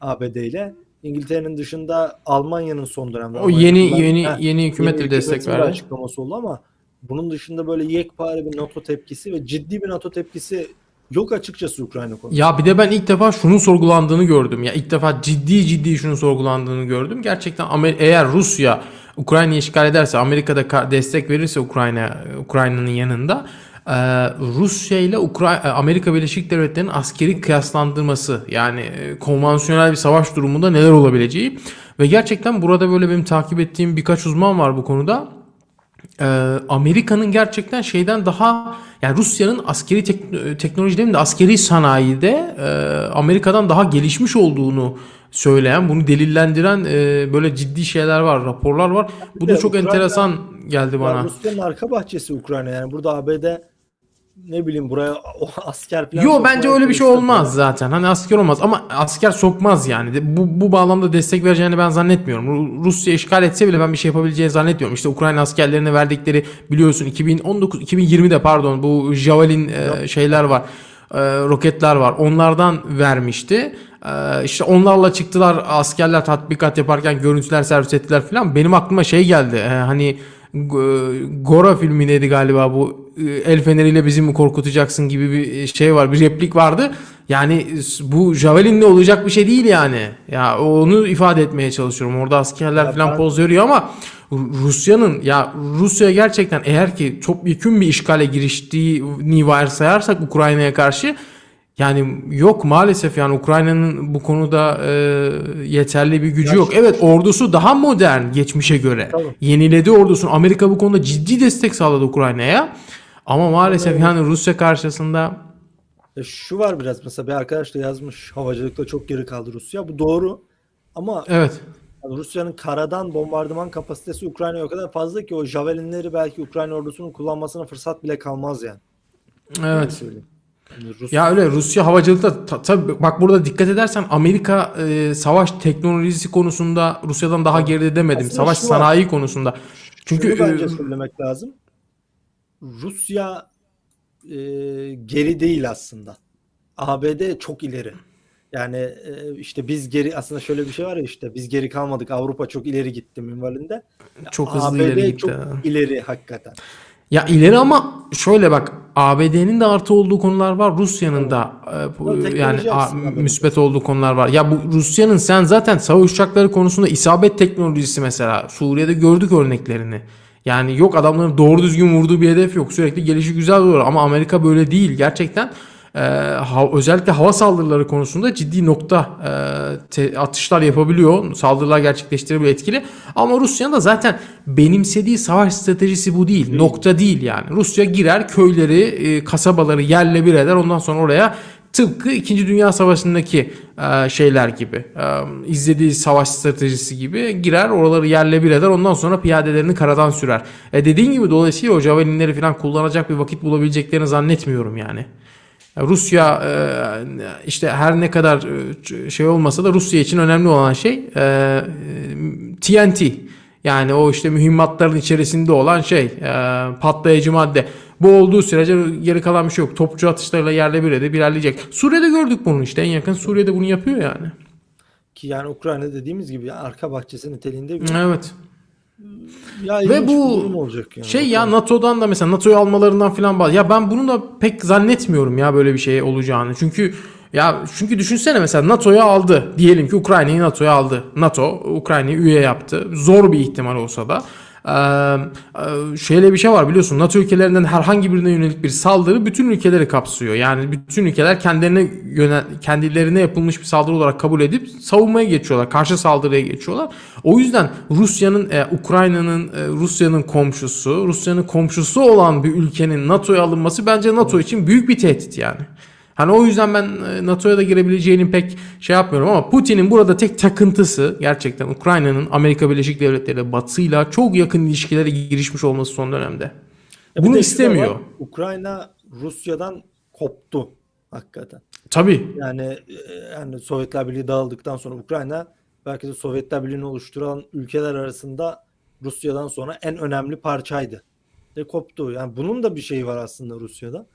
S1: ABD ile. İngiltere'nin dışında Almanya'nın son dönemde
S2: O yeni yeni
S1: Heh,
S2: yeni hükümet de destek verdi.
S1: açıklaması oldu ama bunun dışında böyle yekpare bir NATO tepkisi ve ciddi bir NATO tepkisi yok açıkçası Ukrayna konusunda.
S2: Ya bir de ben ilk defa şunun sorgulandığını gördüm. Ya ilk defa ciddi ciddi şunun sorgulandığını gördüm. Gerçekten eğer Rusya Ukrayna'yı işgal ederse, Amerika'da ka- destek verirse Ukrayna Ukrayna'nın yanında e, Rusya ile Ukra- e, Amerika Birleşik Devletleri'nin askeri kıyaslandırması yani e, konvansiyonel bir savaş durumunda neler olabileceği ve gerçekten burada böyle benim takip ettiğim birkaç uzman var bu konuda. Ee, Amerika'nın gerçekten şeyden daha yani Rusya'nın askeri tek- teknoloji demeyeyim de askeri sanayide e, Amerika'dan daha gelişmiş olduğunu söyleyen, bunu delillendiren e, böyle ciddi şeyler var, raporlar var. Bu da çok
S1: Ukrayna-
S2: enteresan geldi bana.
S1: Rusya'nın arka bahçesi Ukrayna yani burada ABD ne bileyim buraya o asker falan
S2: Yo bence öyle bir şey olmaz zaten. Hani asker olmaz ama asker sokmaz yani. De- Bu, bu bağlamda destek vereceğini ben zannetmiyorum. Ru- Rusya işgal etse bile ben bir şey yapabileceğini zannetmiyorum. İşte Ukrayna askerlerine verdikleri biliyorsun 2019 2020'de pardon bu Javelin e, şeyler var. e, roketler var. Onlardan vermişti. E, işte onlarla çıktılar askerler tatbikat yaparken görüntüler servis ettiler falan. Benim aklıma şey geldi. E, hani G- Gora filmindeydi galiba bu el feneriyle bizi mi korkutacaksın gibi bir şey var bir replik vardı. Yani bu Javelin'le olacak bir şey değil yani. Ya onu ifade etmeye çalışıyorum. Orada askerler
S1: Ya
S2: falan
S1: ben-
S2: poz veriyor ama Rusya'nın ya Rusya gerçekten eğer ki çok yekün bir işgale giriştiğini varsayarsak Ukrayna'ya karşı yani yok maalesef yani Ukrayna'nın bu konuda e, yeterli bir gücü
S1: Ya
S2: yok. Evet ordusu daha modern geçmişe göre.
S1: Tabii.
S2: Yeniledi ordusunu. Amerika bu konuda ciddi destek sağladı Ukrayna'ya. Ama maalesef yani Rusya karşısında
S1: Ya şu var biraz mesela bir arkadaş da yazmış havacılıkta çok geri kaldı Rusya. Bu doğru. Ama
S2: evet
S1: yani Rusya'nın karadan bombardıman kapasitesi Ukrayna'ya o kadar fazla ki o Javelinleri belki Ukrayna ordusunun kullanmasına fırsat bile kalmaz yani.
S2: Evet.
S1: Yani Rus-
S2: Ya öyle Rusya havacılıkta ta- tabii bak burada dikkat edersen Amerika e, savaş teknolojisi konusunda Rusya'dan daha geride demedim.
S1: Aslında
S2: Çünkü
S1: şu var.
S2: sanayi konusunda. Çünkü
S1: Şunu bence
S2: e,
S1: söylemek lazım. Rusya e, geri değil aslında. ABD çok ileri. Yani e, işte biz geri aslında şöyle bir şey var ya işte biz geri kalmadık. Avrupa çok ileri gitti minvalinde.
S2: çok hızlı
S1: ABD
S2: ileri gitti.
S1: çok ileri hakikaten.
S2: Ya ileri ama şöyle bak ABD'nin de artı olduğu konular var. Rusya'nın da e, yani a, müspet olduğu konular var. Ya bu Rusya'nın sen zaten savaş uçakları konusunda isabet teknolojisi mesela Suriye'de gördük örneklerini. Yani yok adamların doğru düzgün vurduğu bir hedef yok. Sürekli gelişi güzel oluyor ama Amerika böyle değil. Gerçekten e, ha- özellikle hava saldırıları konusunda ciddi nokta e, te- atışlar yapabiliyor. Saldırılar gerçekleştirebiliyor etkili. Ama Rusya'nın da zaten benimsediği savaş stratejisi bu değil. Nokta değil yani. Rusya girer köyleri, e, kasabaları yerle bir eder. Ondan sonra oraya tıpkı 2. Dünya Savaşı'ndaki e, şeyler gibi e, izlediği savaş stratejisi gibi girer oraları yerle bir eder ondan sonra piyadelerini karadan sürer. E dediğin gibi dolayısıyla o javelinleri falan kullanacak bir vakit bulabileceklerini zannetmiyorum yani. Ya Rusya e, işte her ne kadar e, şey olmasa da Rusya için önemli olan şey e, TNT. Yani o işte mühimmatların içerisinde olan şey e, patlayıcı madde. Bu olduğu sürece geri kalan bir şey yok. Topçu atışlarıyla yerle bir edip ilerleyecek. Suriye'de gördük bunu işte en yakın Suriye'de bunu yapıyor yani.
S1: Ki yani Ukrayna dediğimiz gibi arka bahçesi niteliğinde bir
S2: Evet.
S1: ya
S2: Ve bu
S1: olacak yani.
S2: Şey ya NATO'dan da mesela NATO'yu almalarından falan bahs- Ya ben bunu da pek zannetmiyorum ya böyle bir şey olacağını. Çünkü ya çünkü düşünsene mesela NATO'ya aldı. Diyelim ki Ukrayna'yı NATO'ya aldı. NATO Ukrayna'yı üye yaptı. Zor bir ihtimal olsa da. Ee, e, şöyle bir şey var biliyorsun NATO ülkelerinden herhangi birine yönelik bir saldırı bütün ülkeleri kapsıyor. Yani bütün ülkeler kendilerine yönel, kendilerine yapılmış bir saldırı olarak kabul edip savunmaya geçiyorlar. Karşı saldırıya geçiyorlar. O yüzden Rusya'nın e, Ukrayna'nın e, Rusya'nın komşusu, Rusya'nın komşusu olan bir ülkenin NATO'ya alınması bence NATO için büyük bir tehdit yani. Hani o yüzden ben e, NATO'ya da girebileceğini pek şey yapmıyorum ama Putin'in burada tek takıntısı gerçekten Ukrayna'nın Amerika Birleşik Devletleri ile Batı'yla çok yakın ilişkilere girişmiş olması son dönemde.
S1: Ya
S2: Bunu istemiyor.
S1: var, Ukrayna Rusya'dan koptu hakikaten.
S2: Tabii.
S1: Yani e, yani Sovyetler Birliği dağıldıktan sonra Ukrayna belki de Sovyetler Birliği'ni oluşturan ülkeler arasında Rusya'dan sonra en önemli parçaydı. Ve koptu. Yani bunun da bir şeyi var aslında Rusya'da.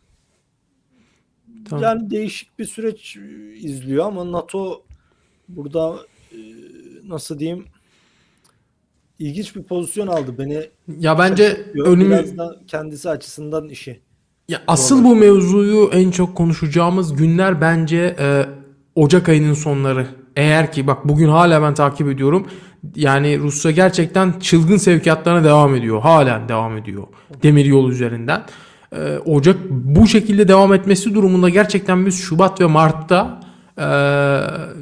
S2: Tamam.
S1: Yani değişik bir süreç e, izliyor ama NATO burada e, nasıl diyeyim ilginç bir pozisyon aldı. Beni
S2: Ya bence önümü
S1: biraz da kendisi açısından işi.
S2: Ya asıl bu mevzuyu en çok konuşacağımız günler bence e, Ocak ayının sonları. Eğer ki bak bugün hala ben takip ediyorum. Yani Rusya gerçekten çılgın sevkiyatlarına devam ediyor. Halen devam ediyor. Demir yol üzerinden. E, Ocak bu şekilde devam etmesi durumunda gerçekten biz Şubat ve Mart'ta e,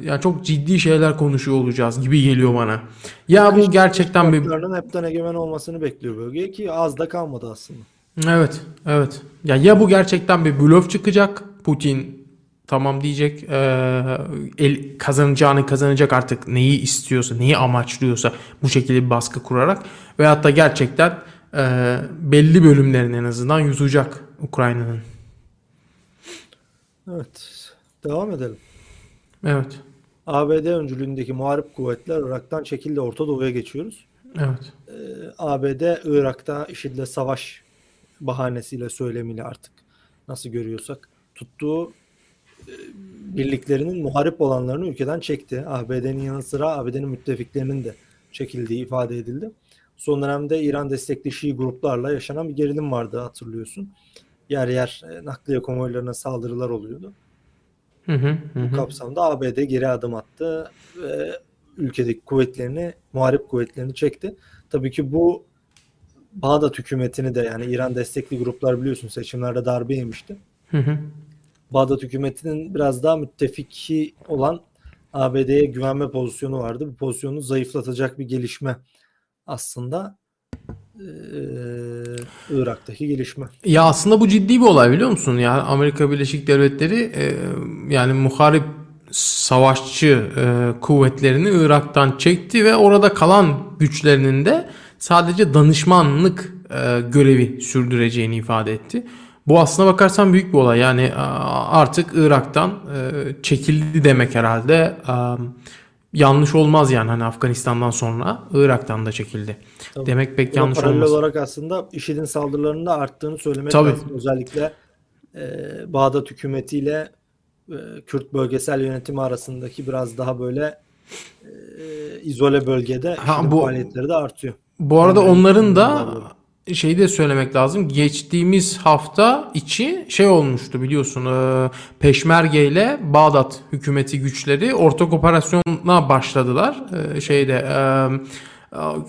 S2: yani çok ciddi şeyler konuşuyor olacağız gibi geliyor bana. Ya bu gerçekten bir
S1: hepten egemen olmasını bekliyor bölgeye ki az da kalmadı aslında.
S2: Evet, evet. Ya ya bu gerçekten bir blöf çıkacak. Putin tamam diyecek. eee, el kazanacağını kazanacak artık neyi istiyorsa, neyi amaçlıyorsa bu şekilde bir baskı kurarak veyahut da gerçekten eee, belli bölümlerini en azından yutacak Ukrayna'nın.
S1: Evet. Devam edelim.
S2: Evet.
S1: ABD öncülüğündeki muharip kuvvetler Irak'tan çekildi. Orta Doğu'ya geçiyoruz.
S2: Evet.
S1: Ee, ABD Irak'ta IŞİD'le savaş bahanesiyle söylemiyle artık nasıl görüyorsak tuttuğu e, birliklerinin muharip olanlarını ülkeden çekti. ABD'nin yanı sıra ABD'nin müttefiklerinin de çekildiği ifade edildi. Son dönemde İran destekli Şii gruplarla yaşanan bir gerilim vardı hatırlıyorsun. Yer yer e, nakliye konvoylarına saldırılar oluyordu.
S2: Hı hı, hı
S1: Bu kapsamda ABD geri adım attı ve ülkedeki kuvvetlerini, muharip kuvvetlerini çekti. Tabii ki bu Bağdat hükümetini de yani İran destekli gruplar biliyorsun seçimlerde darbe yemişti.
S2: Hı hı.
S1: Bağdat hükümetinin biraz daha müttefiki olan ABD'ye güvenme pozisyonu vardı. Bu pozisyonu zayıflatacak bir gelişme aslında eee, Irak'taki gelişme.
S2: Ya aslında bu ciddi bir olay biliyor musun? Yani Amerika Birleşik Devletleri e, yani muharip savaşçı e, kuvvetlerini Irak'tan çekti ve orada kalan güçlerinin de sadece danışmanlık e, görevi sürdüreceğini ifade etti. Bu aslına bakarsan büyük bir olay. Yani artık Irak'tan çekildi demek herhalde. Yanlış olmaz yani hani Afganistan'dan sonra Irak'tan da çekildi.
S1: Tabii.
S2: Demek pek
S1: Buna
S2: yanlış
S1: paralel
S2: olmaz.
S1: olarak aslında IŞİD'in saldırılarının da arttığını söylemek
S2: Tabii.
S1: lazım. Özellikle e, Bağdat hükümetiyle e, Kürt bölgesel yönetimi arasındaki biraz daha böyle e, izole bölgede
S2: Ha, bu-
S1: faaliyetleri de artıyor.
S2: Bu arada
S1: Yani
S2: onların da. Şeyi de söylemek lazım. Geçtiğimiz hafta içi şey olmuştu biliyorsun. e, Peşmerge ile Bağdat hükümeti güçleri ortak operasyona başladılar. E, Şeyde e,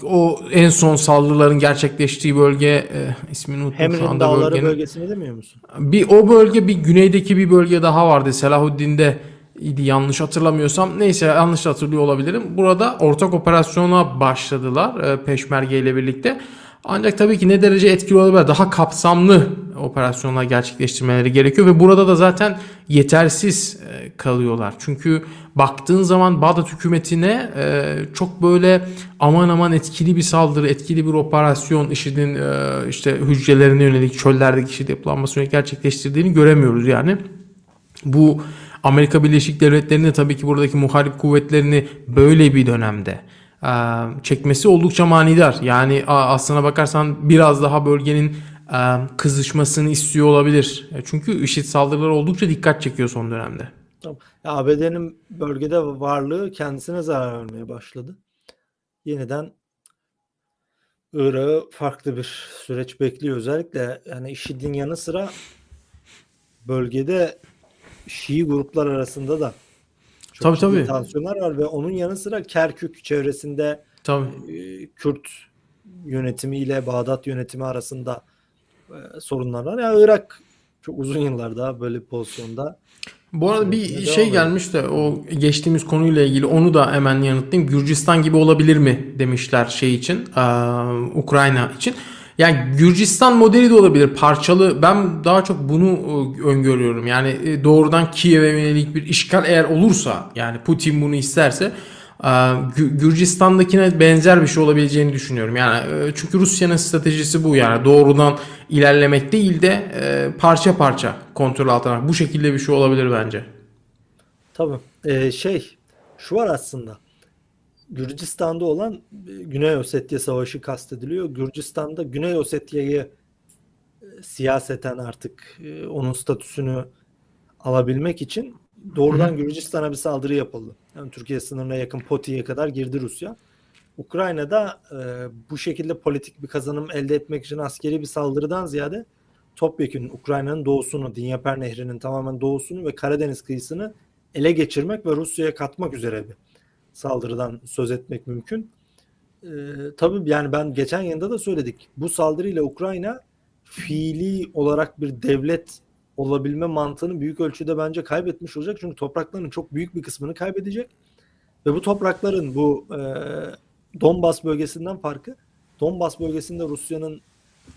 S2: o en son saldırıların gerçekleştiği bölge e, ismini unuttum şu
S1: Hemrin
S2: anda
S1: Dağları
S2: bölgenin.
S1: bölgesini demiyor musun?
S2: Bir o bölge bir güneydeki bir bölge daha vardı. Selahuddin'de idi yanlış hatırlamıyorsam. Neyse yanlış hatırlıyor olabilirim. Burada ortak operasyona başladılar e, Peşmerge ile birlikte. Ancak tabii ki ne derece etkili olabilir? Daha kapsamlı operasyonlar gerçekleştirmeleri gerekiyor ve burada da zaten yetersiz e, kalıyorlar. Çünkü baktığın zaman Bağdat hükümetine e, çok böyle aman aman etkili bir saldırı, etkili bir operasyon IŞİD'in e, işte hücrelerine yönelik çöllerdeki IŞİD yapılanmasına yönelik gerçekleştirdiğini göremiyoruz yani. Bu Amerika Birleşik Devletleri'nin de tabii ki buradaki muharip kuvvetlerini böyle bir dönemde çekmesi oldukça manidar. Yani aslına bakarsan biraz daha bölgenin kızışmasını istiyor olabilir. E, Çünkü IŞİD saldırıları oldukça dikkat çekiyor son dönemde.
S1: Tamam. ABD'nin bölgede varlığı kendisine zarar vermeye başladı. Yeniden Irak'ı farklı bir süreç bekliyor. Özellikle yani IŞİD'in yanı sıra bölgede Şii gruplar arasında da çok
S2: Tabii, tabii.
S1: tansiyonlar var ve onun yanı sıra Kerkük çevresinde
S2: Tabii.
S1: e, Kürt yönetimiyle Bağdat yönetimi arasında e, sorunlar var. Ya Irak çok uzun yıllar daha böyle bir pozisyonda.
S2: Bu arada bir şey gelmiş de o geçtiğimiz konuyla ilgili onu da hemen yanıtlayayım. Gürcistan gibi olabilir mi demişler şey için, eee, Ukrayna için. Yani Gürcistan modeli de olabilir parçalı. Ben daha çok bunu e, öngörüyorum. Yani e, doğrudan Kiev'e yönelik bir işgal eğer olursa yani Putin bunu isterse e, Gü- Gürcistan'dakine benzer bir şey olabileceğini düşünüyorum. Yani çünkü Rusya'nın stratejisi bu yani doğrudan ilerlemek değil de parça parça kontrol altına. Bu şekilde bir şey olabilir bence.
S1: Tabii. Ee, şey şu var aslında. Gürcistan'da olan e, Güney Ossetya Savaşı kastediliyor. Gürcistan'da Güney Ossetya'yı e, siyaseten artık e, onun statüsünü alabilmek için doğrudan Gürcistan'a bir saldırı yapıldı. Yani Türkiye sınırına yakın Poti'ye kadar girdi Rusya. Ukrayna'da e, bu şekilde politik bir kazanım elde etmek için askeri bir saldırıdan ziyade topyekun Ukrayna'nın doğusunu, Dnieper Nehri'nin tamamen doğusunu ve Karadeniz kıyısını ele geçirmek ve Rusya'ya katmak üzere bir saldırıdan söz etmek mümkün. Ee, tabii yani ben geçen yılda da söyledik. Bu saldırıyla Ukrayna fiili olarak bir devlet olabilme mantığını büyük ölçüde bence kaybetmiş olacak. Çünkü topraklarının çok büyük bir kısmını kaybedecek. Ve bu toprakların bu e, Donbas bölgesinden farkı Donbas bölgesinde Rusya'nın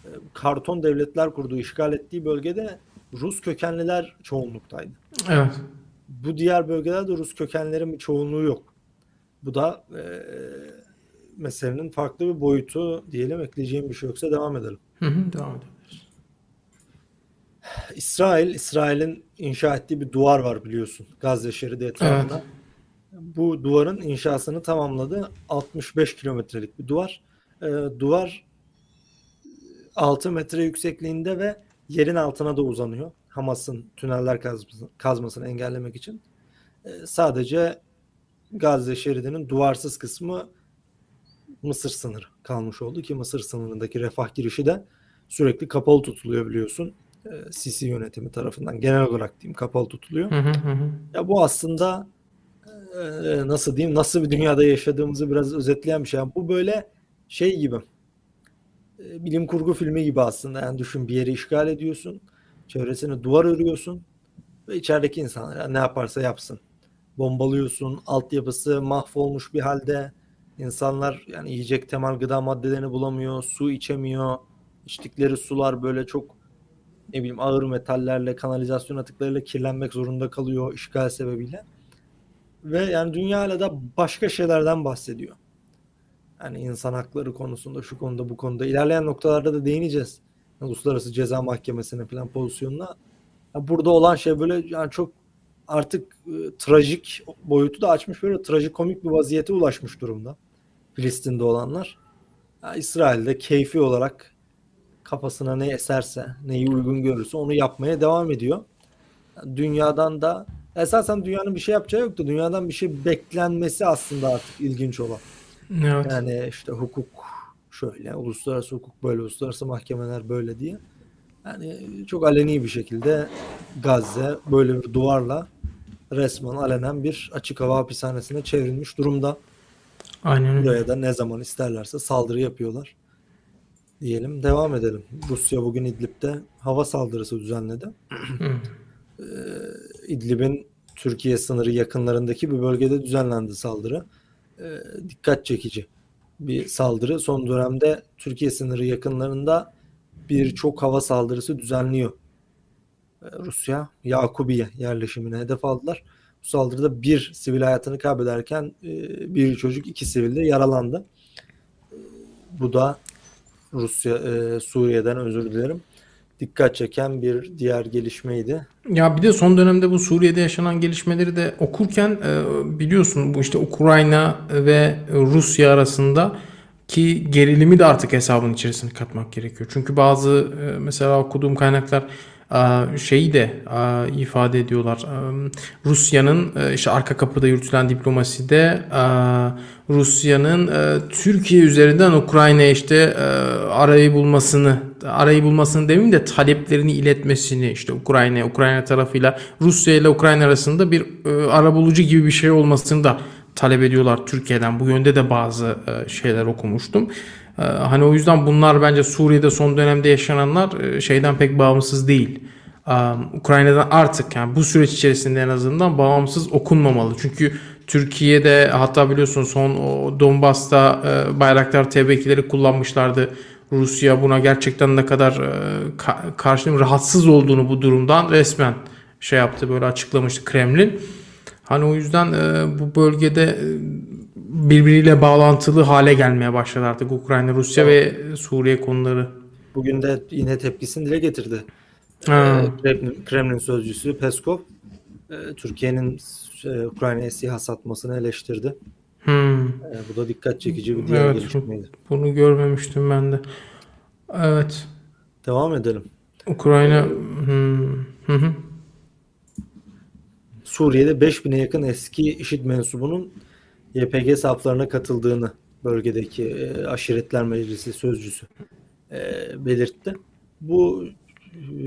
S1: e, karton devletler kurduğu, işgal ettiği bölgede Rus kökenliler çoğunluktaydı.
S2: Evet.
S1: Bu diğer bölgelerde Rus kökenlerin bir çoğunluğu yok. Bu da e, meselenin farklı bir boyutu diyelim. Ekleyeceğim bir şey yoksa devam edelim.
S2: Hı hı, devam edebiliriz.
S1: İsrail, İsrail'in inşa ettiği bir duvar var biliyorsun. Gazze şeridi etrafında.
S2: Evet.
S1: Bu duvarın inşasını tamamladı. 65 kilometrelik bir duvar. E, duvar 6 metre yüksekliğinde ve yerin altına da uzanıyor. Hamas'ın tüneller kazmasını, kazmasını engellemek için. E, sadece Gazze şeridinin duvarsız kısmı Mısır sınırı kalmış oldu ki Mısır sınırındaki refah girişi de sürekli kapalı tutuluyor biliyorsun. E, Sisi yönetimi tarafından genel olarak diyeyim kapalı tutuluyor.
S2: Hı hı hı.
S1: Ya bu aslında e, nasıl diyeyim nasıl bir dünyada yaşadığımızı biraz özetleyen bir şey. Yani bu böyle şey gibi e, bilim kurgu filmi gibi aslında. Yani düşün bir yeri işgal ediyorsun. Çevresine duvar örüyorsun. Ve içerideki insanlar yani ne yaparsa yapsın. Bombalıyorsun. Altyapısı mahvolmuş bir halde. İnsanlar yani yiyecek temel gıda maddelerini bulamıyor. Su içemiyor. İçtikleri sular böyle çok ne bileyim ağır metallerle, kanalizasyon atıklarıyla kirlenmek zorunda kalıyor işgal sebebiyle. Ve yani dünya hala da başka şeylerden bahsediyor. Yani insan hakları konusunda, şu konuda, bu konuda. ilerleyen noktalarda da değineceğiz. Uluslararası Ceza Mahkemesi'ne falan pozisyonuna. Ya burada olan şey böyle yani çok artık e, trajik boyutu da açmış böyle trajikomik bir vaziyete ulaşmış durumda. Filistin'de olanlar. Ya İsrail'de keyfi olarak kafasına ne eserse, neyi uygun görürse onu yapmaya devam ediyor. Yani dünyadan da esasen dünyanın bir şey yapacağı yoktu. Dünyadan bir şey beklenmesi aslında artık ilginç olan.
S2: Evet.
S1: Yani işte hukuk şöyle, uluslararası hukuk böyle, uluslararası mahkemeler böyle diye. Yani çok aleni bir şekilde Gazze böyle bir duvarla resmen alenen bir açık hava hapishanesine çevrilmiş durumda.
S2: Aynen öyle.
S1: Buraya da ne zaman isterlerse saldırı yapıyorlar. Diyelim devam edelim. Rusya bugün İdlib'de hava saldırısı düzenledi. Ee, İdlib'in Türkiye sınırı yakınlarındaki bir bölgede düzenlendi saldırı. Ee, dikkat çekici bir saldırı. Son dönemde Türkiye sınırı yakınlarında birçok hava saldırısı düzenliyor. Rusya Yakubiye yerleşimine hedef aldılar. Bu saldırıda bir sivil hayatını kaybederken e, bir çocuk iki sivil de yaralandı. Ee, Bu da Rusya e, Suriye'den özür dilerim. Dikkat çeken bir diğer gelişmeydi.
S2: Ya bir de son dönemde bu Suriye'de yaşanan gelişmeleri de okurken e, biliyorsun bu işte Ukrayna ve Rusya arasında ki gerilimi de artık hesabın içerisine katmak gerekiyor. Çünkü bazı e, mesela okuduğum kaynaklar e, şeyi de ifade ediyorlar. Rusya'nın işte arka kapıda yürütülen diplomaside Rusya'nın Türkiye üzerinden Ukrayna'ya işte arayı bulmasını arayı bulmasını demeyeyim de taleplerini iletmesini işte Ukrayna Ukrayna tarafıyla Rusya ile Ukrayna arasında bir arabulucu gibi bir şey olmasını da talep ediyorlar Türkiye'den. Bu yönde de bazı şeyler okumuştum. E, hani o yüzden bunlar bence Suriye'de son dönemde yaşananlar e, şeyden pek bağımsız değil. E, Ukrayna'dan artık yani bu süreç içerisinde en azından bağımsız okunmamalı. Çünkü Türkiye'de hatta biliyorsun son Donbas'ta e, Bayraktar TB2'leri kullanmışlardı. Rusya buna gerçekten ne kadar e, ka- karşı rahatsız olduğunu bu durumdan resmen şey yaptı böyle açıklamıştı Kremlin. Hani o yüzden bu bölgede birbiriyle bağlantılı hale gelmeye başladı artık Ukrayna, Rusya ve Suriye konuları.
S1: Bugün de yine tepkisini dile getirdi.
S2: Ha.
S1: Ee, Kremlin, Kremlin sözcüsü Peskov e, Türkiye'nin e, Ukrayna'ya SİHA satmasını eleştirdi.
S2: Hmm,
S1: E, bu da dikkat çekici bir diğer
S2: Evet,
S1: gelişmeydi.
S2: bunu görmemiştim ben de. Evet.
S1: Devam edelim.
S2: Ukrayna hmm, hı hı.
S1: Suriye'de 5000'e yakın eski IŞİD mensubunun YPG saflarına katıldığını bölgedeki e, Aşiretler Meclisi sözcüsü e, belirtti. Bu e,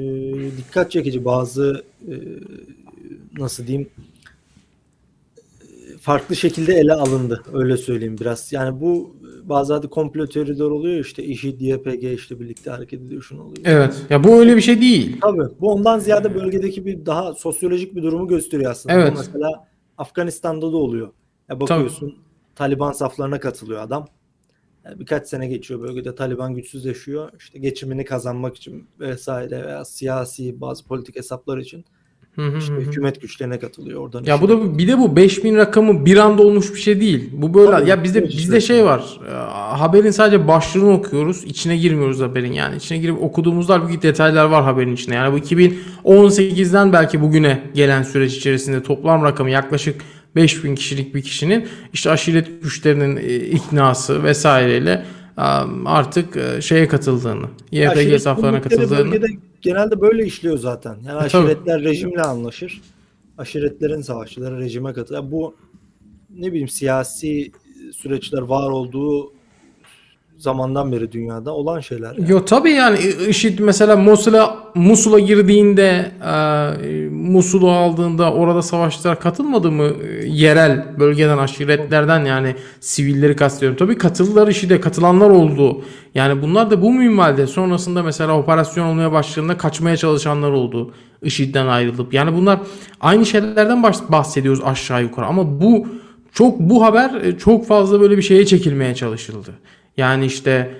S1: dikkat çekici bazı e, nasıl diyeyim farklı şekilde ele alındı öyle söyleyeyim biraz. Yani bu bazı adı komplo teorileri oluyor işte IŞİD, YPG işte birlikte hareket ediyor şunu oluyor.
S2: Evet. Ya bu öyle bir şey değil.
S1: Tabii. Bu ondan ziyade bölgedeki bir daha sosyolojik bir durumu gösteriyor aslında.
S2: Evet.
S1: Bu mesela Afganistan'da da oluyor. Ya bakıyorsun Taliban saflarına katılıyor adam. Yani birkaç sene geçiyor bölgede Taliban güçsüzleşiyor. İşte geçimini kazanmak için vesaire veya siyasi bazı politik hesaplar için işte hükümet güçlerine katılıyor oradan.
S2: Ya bu
S1: işte.
S2: da bir de bu 5000 rakamı bir anda olmuş bir şey değil. Bu böyle
S1: Tabii,
S2: ya bizde
S1: işte.
S2: bizde şey var. e, Haberin sadece başlığını okuyoruz. içine girmiyoruz haberin yani. İçine girip okuduğumuzda halbuki detaylar var haberin içinde. Yani bu 2018'den belki bugüne gelen süreç içerisinde toplam rakamı yaklaşık 5000 kişilik bir kişinin işte aşiret güçlerinin e, iknası vesaireyle artık e, şeye katıldığını, YPG saflarına katıldığını.
S1: genelde böyle işliyor zaten. Yani aşiretler rejimle anlaşır. Aşiretlerin savaşçıları rejime katılır. Yani bu ne bileyim siyasi süreçler var olduğu zamandan beri dünyada olan şeyler. yani.
S2: Yo tabii yani IŞİD mesela Mosul'a Musul'a girdiğinde e, Musul'u aldığında orada savaşçılar katılmadı mı E, yerel bölgeden aşiretlerden yani sivilleri kastediyorum. Tabii katıldılar IŞİD'e katılanlar oldu. Yani bunlar da bu minvalde sonrasında mesela operasyon olmaya başladığında kaçmaya çalışanlar oldu. IŞİD'den ayrılıp. Yani bunlar aynı şeylerden bahsediyoruz aşağı yukarı ama bu çok bu haber e, çok fazla böyle bir şeye çekilmeye çalışıldı. Yani işte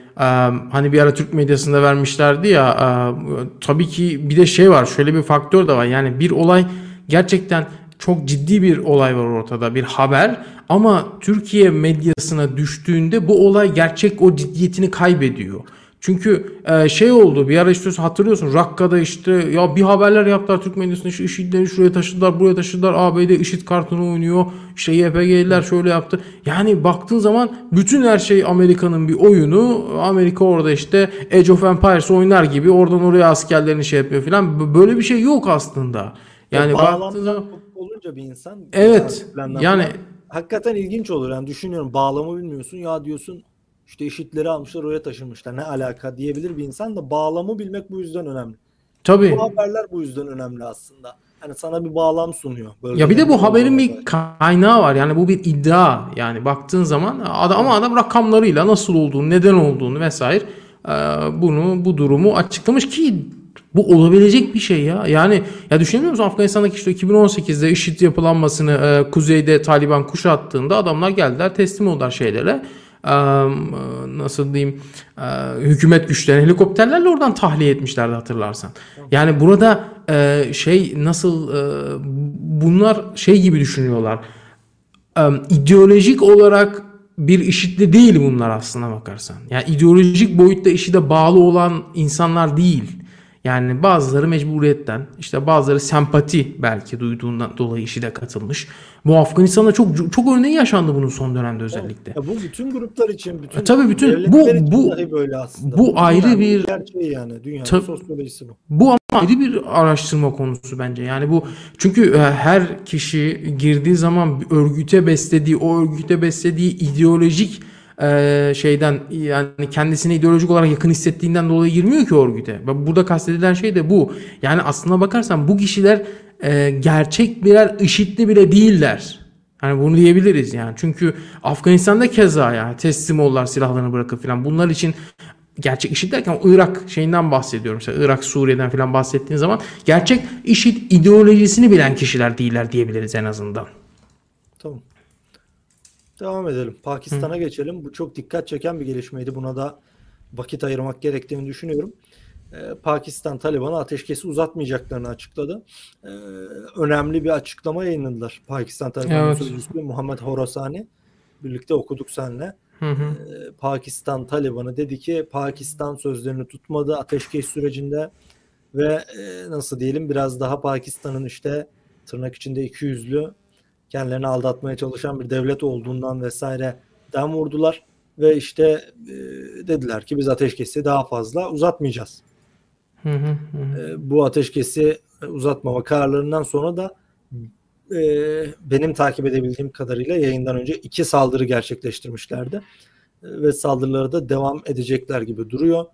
S2: hani bir ara Türk medyasında vermişlerdi ya tabii ki bir de şey var şöyle bir faktör de var. Yani bir olay gerçekten çok ciddi bir olay var ortada bir haber ama Türkiye medyasına düştüğünde bu olay gerçek o ciddiyetini kaybediyor. Çünkü e, şey oldu bir ara işte hatırlıyorsun Rakka'da işte ya bir haberler yaptılar Türk medyasında işte IŞİD'leri şuraya taşıdılar buraya taşıdılar ABD IŞİD kartını oynuyor işte YPG'liler şöyle yaptı. Yani baktığın zaman bütün her şey Amerika'nın bir oyunu Amerika orada işte Age of Empires oynar gibi oradan oraya askerlerini şey yapıyor falan böyle bir şey yok aslında. Yani baktığın
S1: bağlamdan
S2: zaman
S1: olunca bir insan
S2: Evet, yani-
S1: falan, hakikaten ilginç olur. Yani düşünüyorum bağlamı bilmiyorsun ya diyorsun işte eşitleri almışlar oraya taşımışlar ne alaka diyebilir bir insan da bağlamı bilmek bu yüzden önemli.
S2: tabii.
S1: Bu haberler bu yüzden önemli aslında. Hani sana bir bağlam sunuyor.
S2: Ya bir de bu haberin bir kaynağı var. Yani bu bir iddia. Yani baktığın zaman adam, ama adam rakamlarıyla nasıl olduğunu, neden olduğunu vesaire e, bunu bu durumu açıklamış ki bu olabilecek bir şey ya. Yani ya düşünebiliyor musun Afganistan'daki işte 2018'de IŞİD yapılanmasını e, kuzeyde Taliban kuşattığında adamlar geldiler teslim oldular şeylere. E, nasıl diyeyim e, hükümet güçlerini helikopterlerle oradan tahliye etmişlerdi hatırlarsan. Yani burada e, şey nasıl bunlar şey gibi düşünüyorlar. İdeolojik olarak bir işitli değil bunlar aslına bakarsan. Yani ideolojik boyutta işide bağlı olan insanlar değil. Yani bazıları mecburiyetten, işte bazıları sempati belki duyduğundan dolayı işi de katılmış. Bu Afganistan'da çok çok örneği yaşandı bunun son dönemde özellikle.
S1: Ya bu bütün gruplar için, bütün
S2: E, tabii bütün- bu- bu-
S1: böyle aslında.
S2: bu ayrı
S1: dünyanın
S2: bir-
S1: gerçeği yani dünyanın sosyolojisi bu.
S2: Bu ama ayrı bir araştırma konusu bence. Yani bu çünkü e, her kişi girdiği zaman bir örgüte beslediği, o örgüte beslediği ideolojik e, şeyden yani kendisine ideolojik olarak yakın hissettiğinden dolayı girmiyor ki örgüte. Burada kastedilen şey de bu. Yani aslına bakarsan bu kişiler e, gerçek birer IŞİD'li bile değiller. Hani bunu diyebiliriz yani. Çünkü Afganistan'da keza ya teslim oldular silahlarını bırakıp falan. Bunlar için gerçek IŞİD derken Irak şeyinden bahsediyorum. Mesela Irak, Suriye'den falan bahsettiğin zaman gerçek IŞİD ideolojisini bilen kişiler değiller diyebiliriz en azından.
S1: Tamam. Devam edelim. Pakistan'a geçelim. Bu çok dikkat çeken bir gelişmeydi. Buna da vakit ayırmak gerektiğini düşünüyorum. Ee, Pakistan Taliban'a ateşkesi uzatmayacaklarını açıkladı. Ee, önemli bir açıklama yayınladılar. Pakistan Taliban
S2: Evet.
S1: sözcüsü Muhammed Horasani. Birlikte okuduk seninle.
S2: Hı hı.
S1: Ee, Pakistan Taliban'ı dedi ki Pakistan sözlerini tutmadı ateşkes sürecinde ve e, nasıl diyelim biraz daha Pakistan'ın işte tırnak içinde iki yüzlü kendilerini aldatmaya çalışan bir devlet olduğundan vesaire den vurdular ve işte e, dediler ki biz ateşkesi daha fazla uzatmayacağız.
S2: Hı hı hı.
S1: E, bu ateşkesi uzatmama kararlarından sonra da e, benim takip edebildiğim kadarıyla yayından önce iki saldırı gerçekleştirmişlerdi. E, ve saldırılara da devam edecekler gibi duruyor.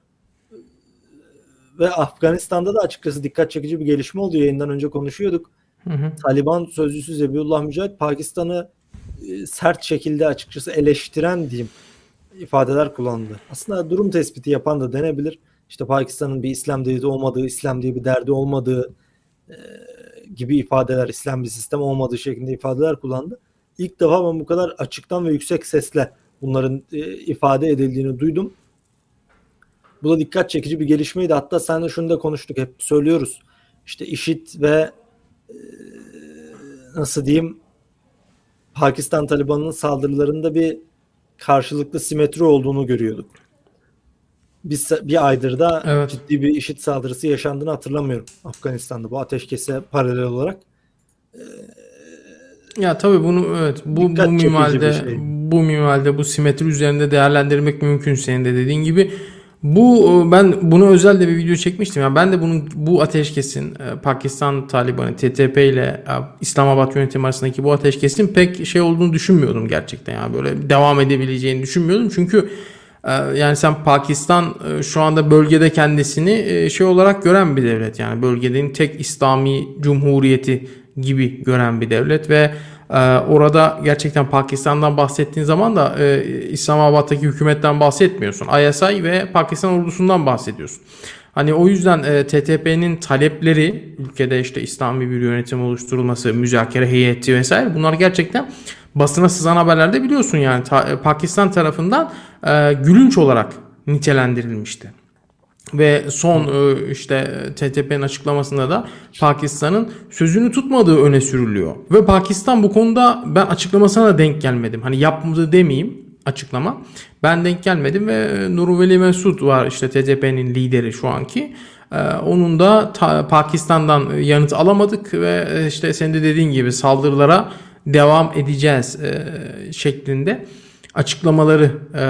S1: Ve Afganistan'da da açıkçası dikkat çekici bir gelişme oldu. Yayından önce konuşuyorduk.
S2: Hı.
S1: Taliban sözcüsü Zebihullah Mücahit Pakistan'ı e, sert şekilde açıkçası eleştiren diyeyim ifadeler kullandı. Aslında durum tespiti yapan da denebilir. İşte Pakistan'ın bir İslam devleti olmadığı, İslam diye bir derdi olmadığı e, gibi ifadeler, İslam bir sistem olmadığı şeklinde ifadeler kullandı. İlk defa ben bu kadar açıktan ve yüksek sesle bunların e, ifade edildiğini duydum. Bu da dikkat çekici bir gelişmeydi. Hatta sen de şunu da konuştuk, hep söylüyoruz. İşte IŞİD ve nasıl diyeyim Pakistan Taliban'ın saldırılarında bir karşılıklı simetri olduğunu görüyorduk. Bir, bir aydır da
S2: Evet.
S1: ciddi bir IŞİD saldırısı yaşandığını hatırlamıyorum Afganistan'da bu ateşkese paralel olarak.
S2: Ya tabii bunu evet bu bu
S1: bir şey.
S2: bu minvalde bu simetri üzerinde değerlendirmek mümkün senin de dediğin gibi. Bu e, ben bunu özel de bir video çekmiştim. Ya ben de bunun bu ateşkesin e, Pakistan Taliban'ı TTP ile e, İslamabad yönetimi arasındaki bu ateşkesin pek şey olduğunu düşünmüyordum gerçekten. Yani böyle devam edebileceğini düşünmüyordum. Çünkü yani sen Pakistan şu anda bölgede kendisini şey olarak gören bir devlet. Yani bölgenin tek İslami cumhuriyeti gibi gören bir devlet ve orada gerçekten Pakistan'dan bahsettiğin zaman da e, İslamabad'daki hükümetten bahsetmiyorsun. ISI ve Pakistan ordusundan bahsediyorsun. Hani o yüzden e, TTP'nin talepleri ülkede işte İslami bir yönetim oluşturulması, müzakere heyeti vesaire bunlar gerçekten basına sızan haberlerde biliyorsun yani e, Pakistan tarafından e, gülünç olarak nitelendirilmişti. Ve son e, işte TTP'nin açıklamasında da Pakistan'ın sözünü tutmadığı öne sürülüyor. Ve Pakistan bu konuda ben açıklamasına da denk gelmedim. Hani yapmadı demeyeyim açıklama. Ben denk gelmedim ve e, Nurveli Mesud var işte TTP'nin lideri şu anki. E, Onun da ta- Pakistan'dan yanıt alamadık ve işte senin de dediğin gibi saldırılara devam edeceğiz şeklinde açıklamaları e,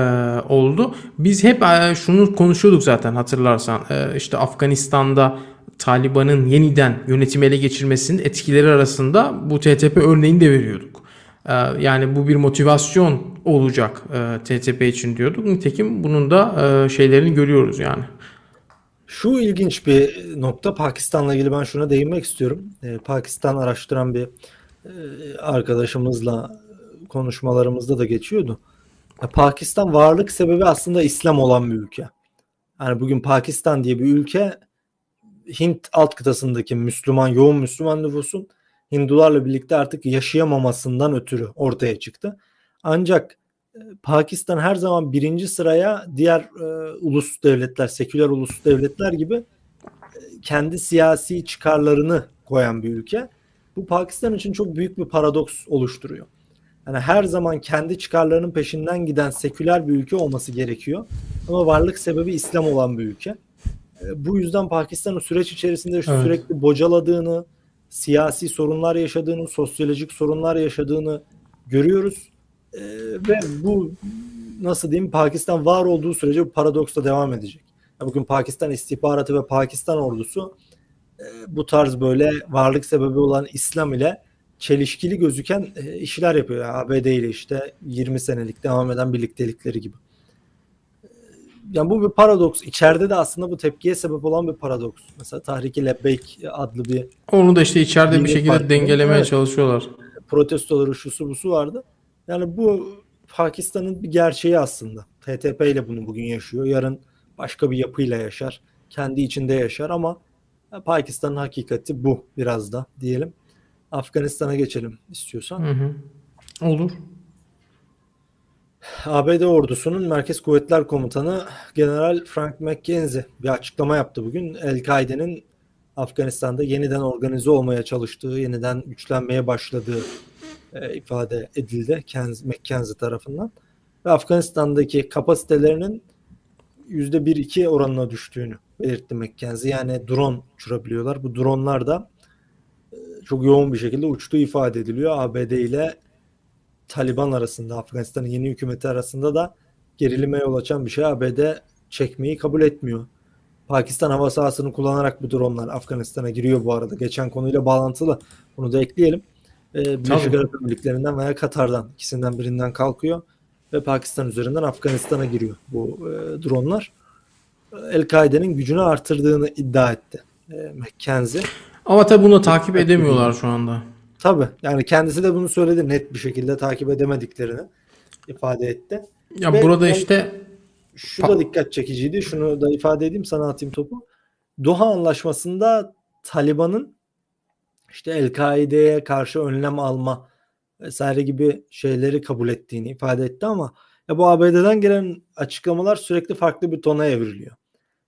S2: oldu. Biz hep e, şunu konuşuyorduk zaten hatırlarsan. E, işte Afganistan'da Taliban'ın yeniden yönetimi ele geçirmesinin etkileri arasında bu TTP örneğini de veriyorduk. E, yani bu bir motivasyon olacak e, TTP için diyorduk. Nitekim bunun da e, şeylerini görüyoruz yani.
S1: Şu ilginç bir nokta Pakistan'la ilgili ben şuna değinmek istiyorum. Ee, Pakistan araştıran bir e, arkadaşımızla konuşmalarımızda da geçiyordu. Pakistan varlık sebebi aslında İslam olan bir ülke. Yani bugün Pakistan diye bir ülke Hint alt kıtasındaki Müslüman, yoğun Müslüman nüfusun Hindularla birlikte artık yaşayamamasından ötürü ortaya çıktı. Ancak e, Pakistan her zaman birinci sıraya diğer e, ulus devletler, seküler ulus devletler gibi e, kendi siyasi çıkarlarını koyan bir ülke. Bu Pakistan için çok büyük bir paradoks oluşturuyor. Yani her zaman kendi çıkarlarının peşinden giden seküler bir ülke olması gerekiyor. Ama varlık sebebi İslam olan bir ülke. E, Bu yüzden Pakistan'ın süreç içerisinde
S2: Evet.
S1: sürekli bocaladığını, siyasi sorunlar yaşadığını, sosyolojik sorunlar yaşadığını görüyoruz. E, ve bu nasıl diyeyim Pakistan var olduğu sürece bu paradoks da devam edecek. Bugün Pakistan istihbaratı ve Pakistan ordusu e, bu tarz böyle varlık sebebi olan İslam ile çelişkili gözüken e, işler yapıyor. Yani ABD ile işte 20 senelik devam eden birliktelikleri gibi. E, Yani bu bir paradoks. İçeride de aslında bu tepkiye sebep olan bir paradoks. Mesela Tahrik-i Lebbeyk adlı bir
S2: Onu da işte içeride bir şekilde
S1: Parti'nin,
S2: dengelemeye
S1: evet.
S2: çalışıyorlar.
S1: protestoları şusu busu vardı. Yani bu Pakistan'ın bir gerçeği aslında. TTP ile bunu bugün yaşıyor. Yarın başka bir yapıyla yaşar. Kendi içinde yaşar ama Pakistan'ın hakikati bu biraz da diyelim. Afganistan'a geçelim istiyorsan.
S2: Hı hı. Olur.
S1: ABD ordusunun Merkez Kuvvetler Komutanı General Frank McKenzie bir açıklama yaptı bugün. El-Kaide'nin Afganistan'da yeniden organize olmaya çalıştığı, yeniden güçlenmeye başladığı e, ifade edildi Kenz- McKenzie tarafından. Ve Afganistan'daki kapasitelerinin %1-2 oranına düştüğünü belirtti McKenzie. Yani drone uçurabiliyorlar. Bu dronlar da çok yoğun bir şekilde uçtuğu ifade ediliyor. ABD ile Taliban arasında, Afganistan'ın yeni hükümeti arasında da gerilime yol açan bir şey. ABD çekmeyi kabul etmiyor. Pakistan hava sahasını kullanarak bu dronlar Afganistan'a giriyor bu arada. Geçen konuyla bağlantılı. Bunu da ekleyelim. e, Birleşik Arap Emirlikleri'nden veya Katar'dan ikisinden birinden kalkıyor ve Pakistan üzerinden Afganistan'a giriyor bu e, dronlar. El-Kaide'nin gücünü artırdığını iddia etti e, McKenzie.
S2: Ama tabi bunu takip edemiyorlar şu anda.
S1: Tabi yani kendisi de bunu söyledi net bir şekilde takip edemediklerini ifade etti.
S2: Ya Ve burada işte
S1: şu da dikkat çekiciydi. Şunu da ifade edeyim sana atayım topu. Doha Anlaşması'nda Taliban'ın işte El-Kaide'ye karşı önlem alma vesaire gibi şeyleri kabul ettiğini ifade etti ama ya bu ABD'den gelen açıklamalar sürekli farklı bir tona evriliyor.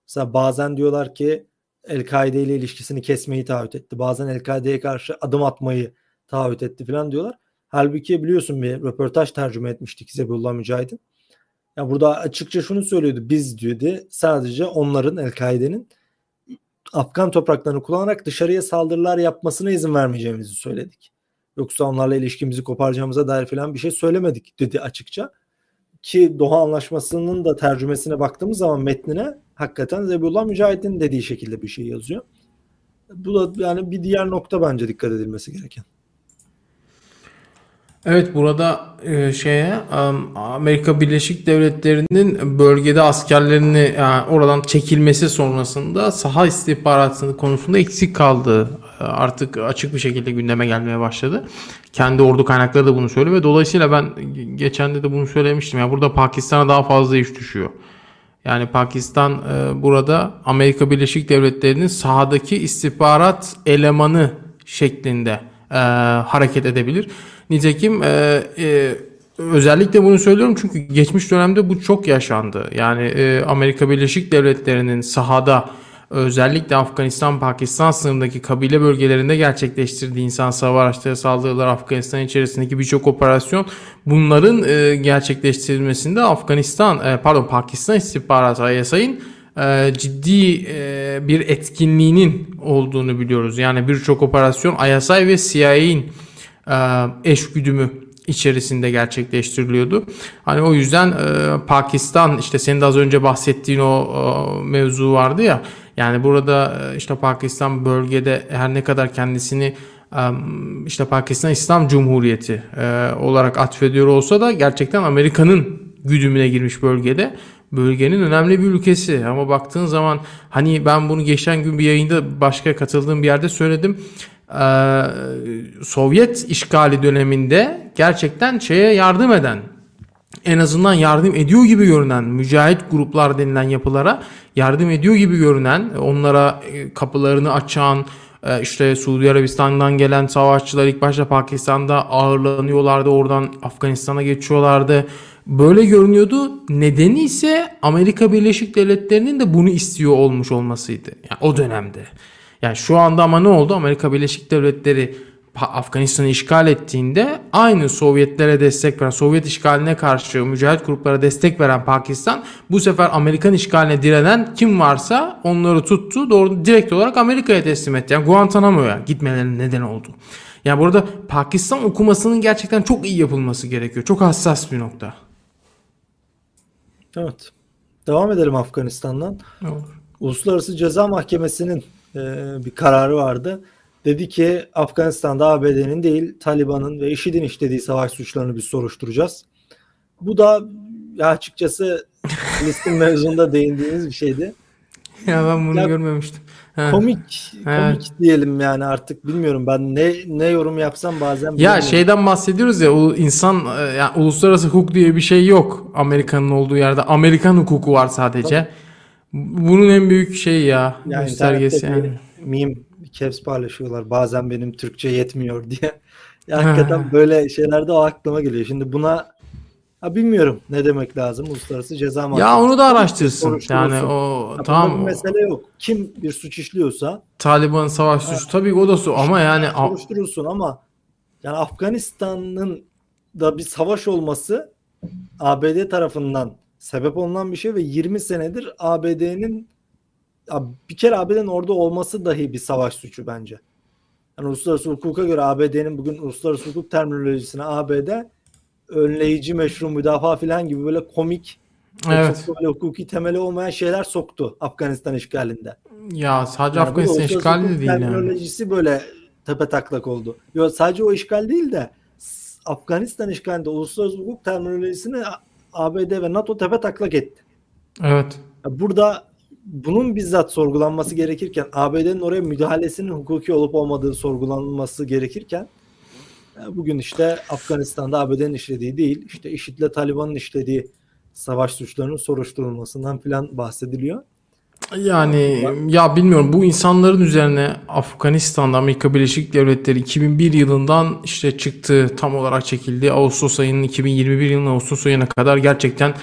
S1: Mesela bazen diyorlar ki El-Kaide ile ilişkisini kesmeyi taahhüt etti. Bazen El-Kaide'ye karşı adım atmayı taahhüt etti falan diyorlar. Halbuki biliyorsun bir röportaj tercüme etmiştik Zebullah Mücahit'in. Ya burada açıkça şunu söylüyordu. Biz diyordu sadece onların El-Kaide'nin Afgan topraklarını kullanarak dışarıya saldırılar yapmasına izin vermeyeceğimizi söyledik. Yoksa onlarla ilişkimizi koparacağımıza dair falan bir şey söylemedik dedi açıkça. Ki Doha Anlaşması'nın da tercümesine baktığımız zaman metnine hakikaten Zebullah Mücahit'in dediği şekilde bir şey yazıyor. Bu da yani bir diğer nokta bence dikkat edilmesi gereken.
S2: Evet burada e, şeye Amerika Birleşik Devletleri'nin bölgede askerlerini yani oradan çekilmesi sonrasında saha istihbaratı konusunda eksik kaldığı e, artık açık bir şekilde gündeme gelmeye başladı. Kendi ordu kaynakları da bunu söylüyor ve dolayısıyla ben geçen de bunu söylemiştim. Yani burada Pakistan'a daha fazla iş düşüyor. Yani Pakistan e, burada Amerika Birleşik Devletleri'nin sahadaki istihbarat elemanı şeklinde e, hareket edebilir. Nitekim e, e, özellikle bunu söylüyorum çünkü geçmiş dönemde bu çok yaşandı. Yani e, Amerika Birleşik Devletleri'nin sahada özellikle Afganistan-Pakistan sınırındaki kabile bölgelerinde gerçekleştirdiği insan savaşları saldırılar Afganistan içerisindeki birçok operasyon bunların e, gerçekleştirilmesinde Afganistan e, pardon Pakistan istihbaratı ISI'nin e, ciddi e, bir etkinliğinin olduğunu biliyoruz. Yani birçok operasyon ISI ve CIA'in e, eş güdümü içerisinde gerçekleştiriliyordu. Hani o yüzden e, Pakistan işte senin de az önce bahsettiğin o e, mevzu vardı ya. Yani burada e, işte Pakistan bölgede her ne kadar kendisini e, işte Pakistan İslam Cumhuriyeti e, olarak atfediyor olsa da gerçekten Amerika'nın güdümüne girmiş bölgede. Bölgenin önemli bir ülkesi. Ama baktığın zaman hani ben bunu geçen gün bir yayında başka katıldığım bir yerde söyledim. Ee, Sovyet işgali döneminde gerçekten şeye yardım eden en azından yardım ediyor gibi görünen mücahit gruplar denilen yapılara yardım ediyor gibi görünen onlara e, kapılarını açan e, işte Suudi Arabistan'dan gelen savaşçılar ilk başta Pakistan'da ağırlanıyorlardı oradan Afganistan'a geçiyorlardı böyle görünüyordu nedeni ise Amerika Birleşik Devletleri'nin de bunu istiyor olmuş olmasıydı yani o dönemde. Yani şu anda ama ne oldu? Amerika Birleşik Devletleri Afganistan'ı işgal ettiğinde aynı Sovyetlere destek veren, Sovyet işgaline karşı mücahit gruplara destek veren Pakistan bu sefer Amerikan işgaline direnen kim varsa onları tuttu. Doğru direkt olarak Amerika'ya teslim etti. Yani Guantanamo'ya gitmelerinin neden oldu. Yani burada Pakistan okumasının gerçekten çok iyi yapılması gerekiyor. Çok hassas bir nokta.
S1: Evet. Devam edelim Afganistan'dan. Olur. Uluslararası Ceza Mahkemesi'nin e, bir kararı vardı. Dedi ki Afganistan'da ABD'nin değil Taliban'ın ve IŞİD'in işlediği savaş suçlarını biz soruşturacağız. Bu da ya açıkçası listin mevzunda değindiğiniz bir şeydi.
S2: Ya ben bunu ya, görmemiştim.
S1: Ha. Komik, komik evet. diyelim yani artık bilmiyorum ben ne ne yorum yapsam bazen.
S2: Ya şeyden bahsediyoruz ya insan e, ya uluslararası hukuk diye bir şey yok Amerika'nın olduğu yerde. Amerikan hukuku var sadece. Tabii. Bunun en büyük şey ya yani göstergesi yani.
S1: Meme caps paylaşıyorlar. Bazen benim Türkçe yetmiyor diye. Ya hakikaten böyle şeylerde o aklıma geliyor. Şimdi buna ha bilmiyorum ne demek lazım uluslararası ceza mahkemesi.
S2: Ya onu da araştırsın. Yani o
S1: ya
S2: tamam.
S1: Bir mesele yok. Kim bir suç işliyorsa
S2: Taliban savaş suçu tabii o da su ama yani
S1: soruşturulsun ama yani Afganistan'ın da bir savaş olması ABD tarafından sebep olunan bir şey ve 20 senedir ABD'nin bir kere ABD'nin orada olması dahi bir savaş suçu bence. Yani uluslararası hukuka göre ABD'nin bugün uluslararası hukuk terminolojisine ABD önleyici meşru müdafaa falan gibi böyle komik
S2: evet.
S1: böyle hukuki temeli olmayan şeyler soktu Afganistan işgalinde.
S2: Ya sadece yani Afganistan işgali de değil
S1: terminolojisi yani. böyle tepe taklak oldu. Yok sadece o işgal değil de Afganistan işgalinde uluslararası hukuk terminolojisini ABD ve NATO tepe taklak etti.
S2: Evet.
S1: Burada bunun bizzat sorgulanması gerekirken ABD'nin oraya müdahalesinin hukuki olup olmadığı sorgulanması gerekirken bugün işte Afganistan'da ABD'nin işlediği değil işte IŞİD'le Taliban'ın işlediği savaş suçlarının soruşturulmasından filan bahsediliyor.
S2: Yani ya bilmiyorum bu insanların üzerine Afganistan'da Amerika Birleşik Devletleri 2001 yılından işte çıktı tam olarak çekildi. Ağustos ayının 2021 yılının Ağustos ayına kadar gerçekten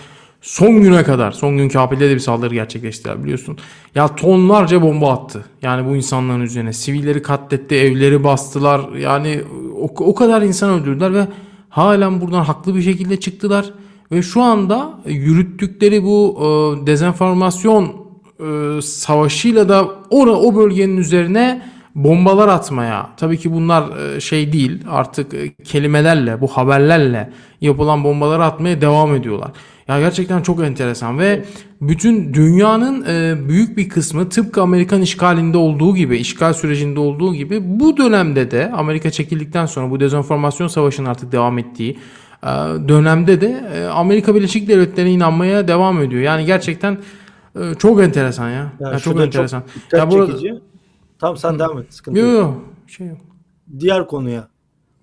S2: son güne kadar son gün Kabil'de de bir saldırı gerçekleştiler biliyorsun. Ya tonlarca bomba attı. Yani bu insanların üzerine sivilleri katletti, evleri bastılar. Yani o, o kadar insan öldürdüler ve halen buradan haklı bir şekilde çıktılar. Ve şu anda yürüttükleri bu e, dezenformasyon e, savaşıyla da o, o bölgenin üzerine bombalar atmaya tabii ki bunlar e, şey değil artık e, kelimelerle bu haberlerle yapılan bombaları atmaya devam ediyorlar. Ya gerçekten çok enteresan ve bütün dünyanın e, büyük bir kısmı tıpkı Amerikan işgalinde olduğu gibi, işgal sürecinde olduğu gibi bu dönemde de Amerika çekildikten sonra bu dezenformasyon savaşının artık devam ettiği dönemde de Amerika Birleşik Devletleri'ne inanmaya devam ediyor. Yani gerçekten çok enteresan ya.
S1: Yani
S2: ya çok enteresan.
S1: Çok ya burada... Tamam sen devam et. Sıkıntı
S2: yok. Yok şey yok.
S1: Diğer konuya.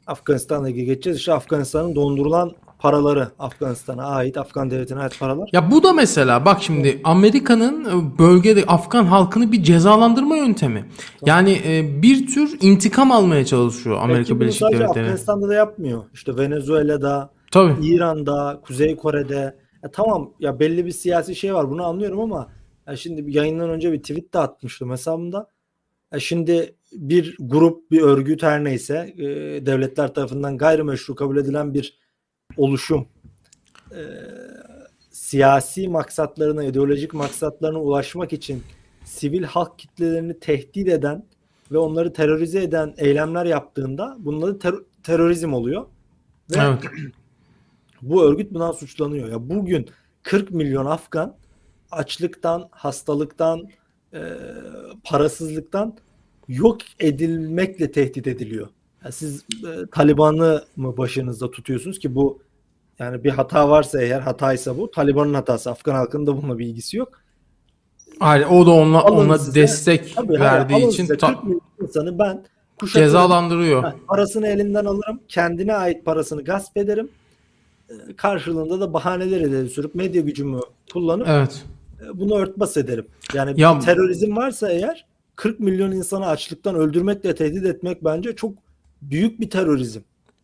S1: Afganistan'la geçeceğiz. İşte Afganistan'ın dondurulan paraları Afganistan'a ait, Afgan devletine ait paralar.
S2: Ya bu da mesela bak şimdi Amerika'nın e, bölgede Afgan halkını bir cezalandırma yöntemi. Yani e, bir tür intikam almaya çalışıyor Amerika Birleşik Devletleri.
S1: Afganistan'da da yapmıyor. İşte Venezuela'da, Tabii. İran'da, Kuzey Kore'de ya tamam ya belli bir siyasi şey var bunu anlıyorum ama ya şimdi yayından önce bir tweet de atmıştım hesabımda. Ya şimdi bir grup, bir örgüt her neyse e, devletler tarafından gayrimeşru kabul edilen bir oluşum e, siyasi maksatlarına, ideolojik maksatlarına ulaşmak için sivil halk kitlelerini tehdit eden ve onları terörize eden eylemler yaptığında bunları ter- terörizm oluyor. Ve evet. Bu örgüt bundan suçlanıyor. Ya bugün 40 milyon Afgan açlıktan, hastalıktan, e, parasızlıktan yok edilmekle tehdit ediliyor. Yani siz e, Taliban'ı mı başınızda tutuyorsunuz ki bu yani bir hata varsa eğer hataysa bu Taliban'ın hatası. Afgan halkının da bununla bir ilgisi yok.
S2: Hayır, o da onunla, ona size, destek tabii, verdiği hayır, için
S1: ta- 40 milyon insanı ben
S2: cezalandırıyor.
S1: parasını elinden alırım. Kendine ait parasını gasp ederim karşılığında da bahaneler ileri sürüp medya gücümü kullanıp
S2: evet.
S1: E, bunu örtbas ederim. Yani ya, terörizm varsa eğer 40 milyon insanı açlıktan öldürmekle tehdit etmek bence çok büyük bir terörizm.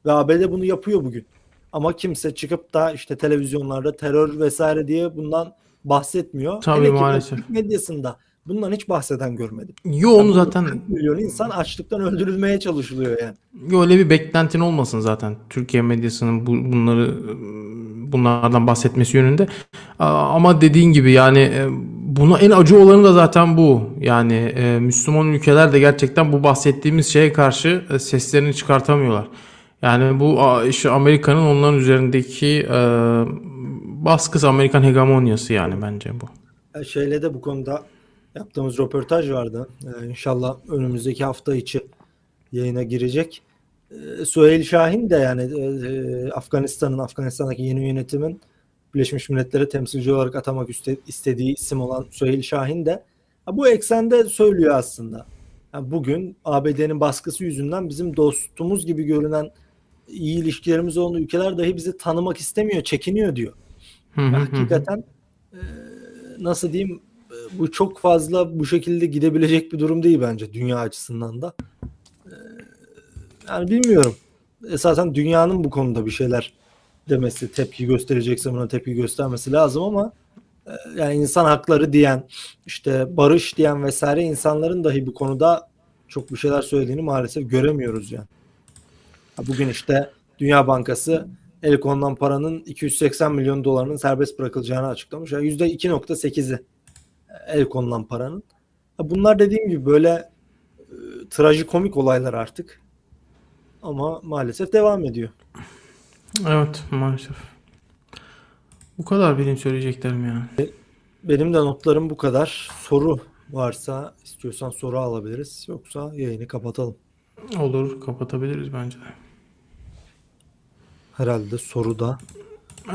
S1: Ve ABD bunu yapıyor bugün. Ama kimse çıkıp da işte televizyonlarda terör vesaire diye bundan bahsetmiyor.
S2: Tabii Hele maalesef.
S1: Ki medyasında Bundan hiç bahseden görmedim.
S2: Yo onu yani zaten
S1: 40 milyon insan açlıktan öldürülmeye çalışılıyor yani.
S2: Yo öyle bir beklentin olmasın zaten Türkiye medyasının bu, bunları bunlardan bahsetmesi yönünde. Ama dediğin gibi yani e, buna en acı olanı da zaten bu. Yani e, Müslüman ülkeler de gerçekten bu bahsettiğimiz şeye karşı e, seslerini çıkartamıyorlar. Yani bu işte Amerika'nın onların üzerindeki baskısı Amerikan hegemonyası yani bence bu.
S1: Şeyle de bu konuda yaptığımız röportaj vardı. Ee, inşallah önümüzdeki hafta içi yayına girecek. Ee, Süheyl Şahin de yani e, e, Afganistan'ın, Afganistan'daki yeni yönetimin Birleşmiş Milletler'e temsilci olarak atamak istediği isim olan Süheyl Şahin de bu eksende söylüyor aslında. Yani bugün ABD'nin baskısı yüzünden bizim dostumuz gibi görünen iyi ilişkilerimiz olan ülkeler dahi bizi tanımak istemiyor, çekiniyor diyor. Hakikaten e, nasıl diyeyim bu çok fazla bu şekilde gidebilecek bir durum değil bence dünya açısından da. Ee, yani bilmiyorum. Esasen dünyanın bu konuda bir şeyler demesi, tepki gösterecekse buna tepki göstermesi lazım ama e, yani insan hakları diyen, işte barış diyen vesaire insanların dahi bu konuda çok bir şeyler söylediğini maalesef göremiyoruz yani. Bugün işte Dünya Bankası el konulan paranın 280 milyon dolarının serbest bırakılacağını açıklamış. Yani %2.8'i el konulan paranın. Bunlar dediğim gibi böyle e, trajikomik olaylar artık. Ama maalesef devam ediyor.
S2: Evet maalesef. Bu kadar benim söyleyeceklerim yani.
S1: Benim de notlarım bu kadar. Soru varsa istiyorsan soru alabiliriz. Yoksa yayını kapatalım.
S2: Olur kapatabiliriz bence de.
S1: Herhalde soruda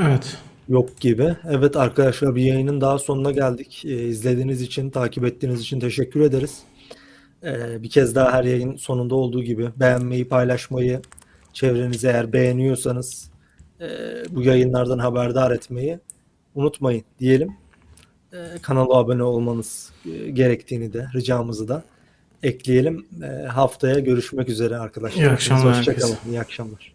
S2: Evet.
S1: yok gibi. Evet arkadaşlar bir yayının daha sonuna geldik. Ee, izlediğiniz için, takip ettiğiniz için teşekkür ederiz. Ee, bir kez daha her yayın sonunda olduğu gibi beğenmeyi, paylaşmayı, çevrenizi eğer beğeniyorsanız e, bu yayınlardan haberdar etmeyi unutmayın diyelim. Ee, kanala abone olmanız e, gerektiğini de ricamızı da ekleyelim. Ee, haftaya görüşmek üzere arkadaşlar.
S2: İyi akşamlar
S1: Hoşça kalın.
S2: herkese.
S1: İyi akşamlar.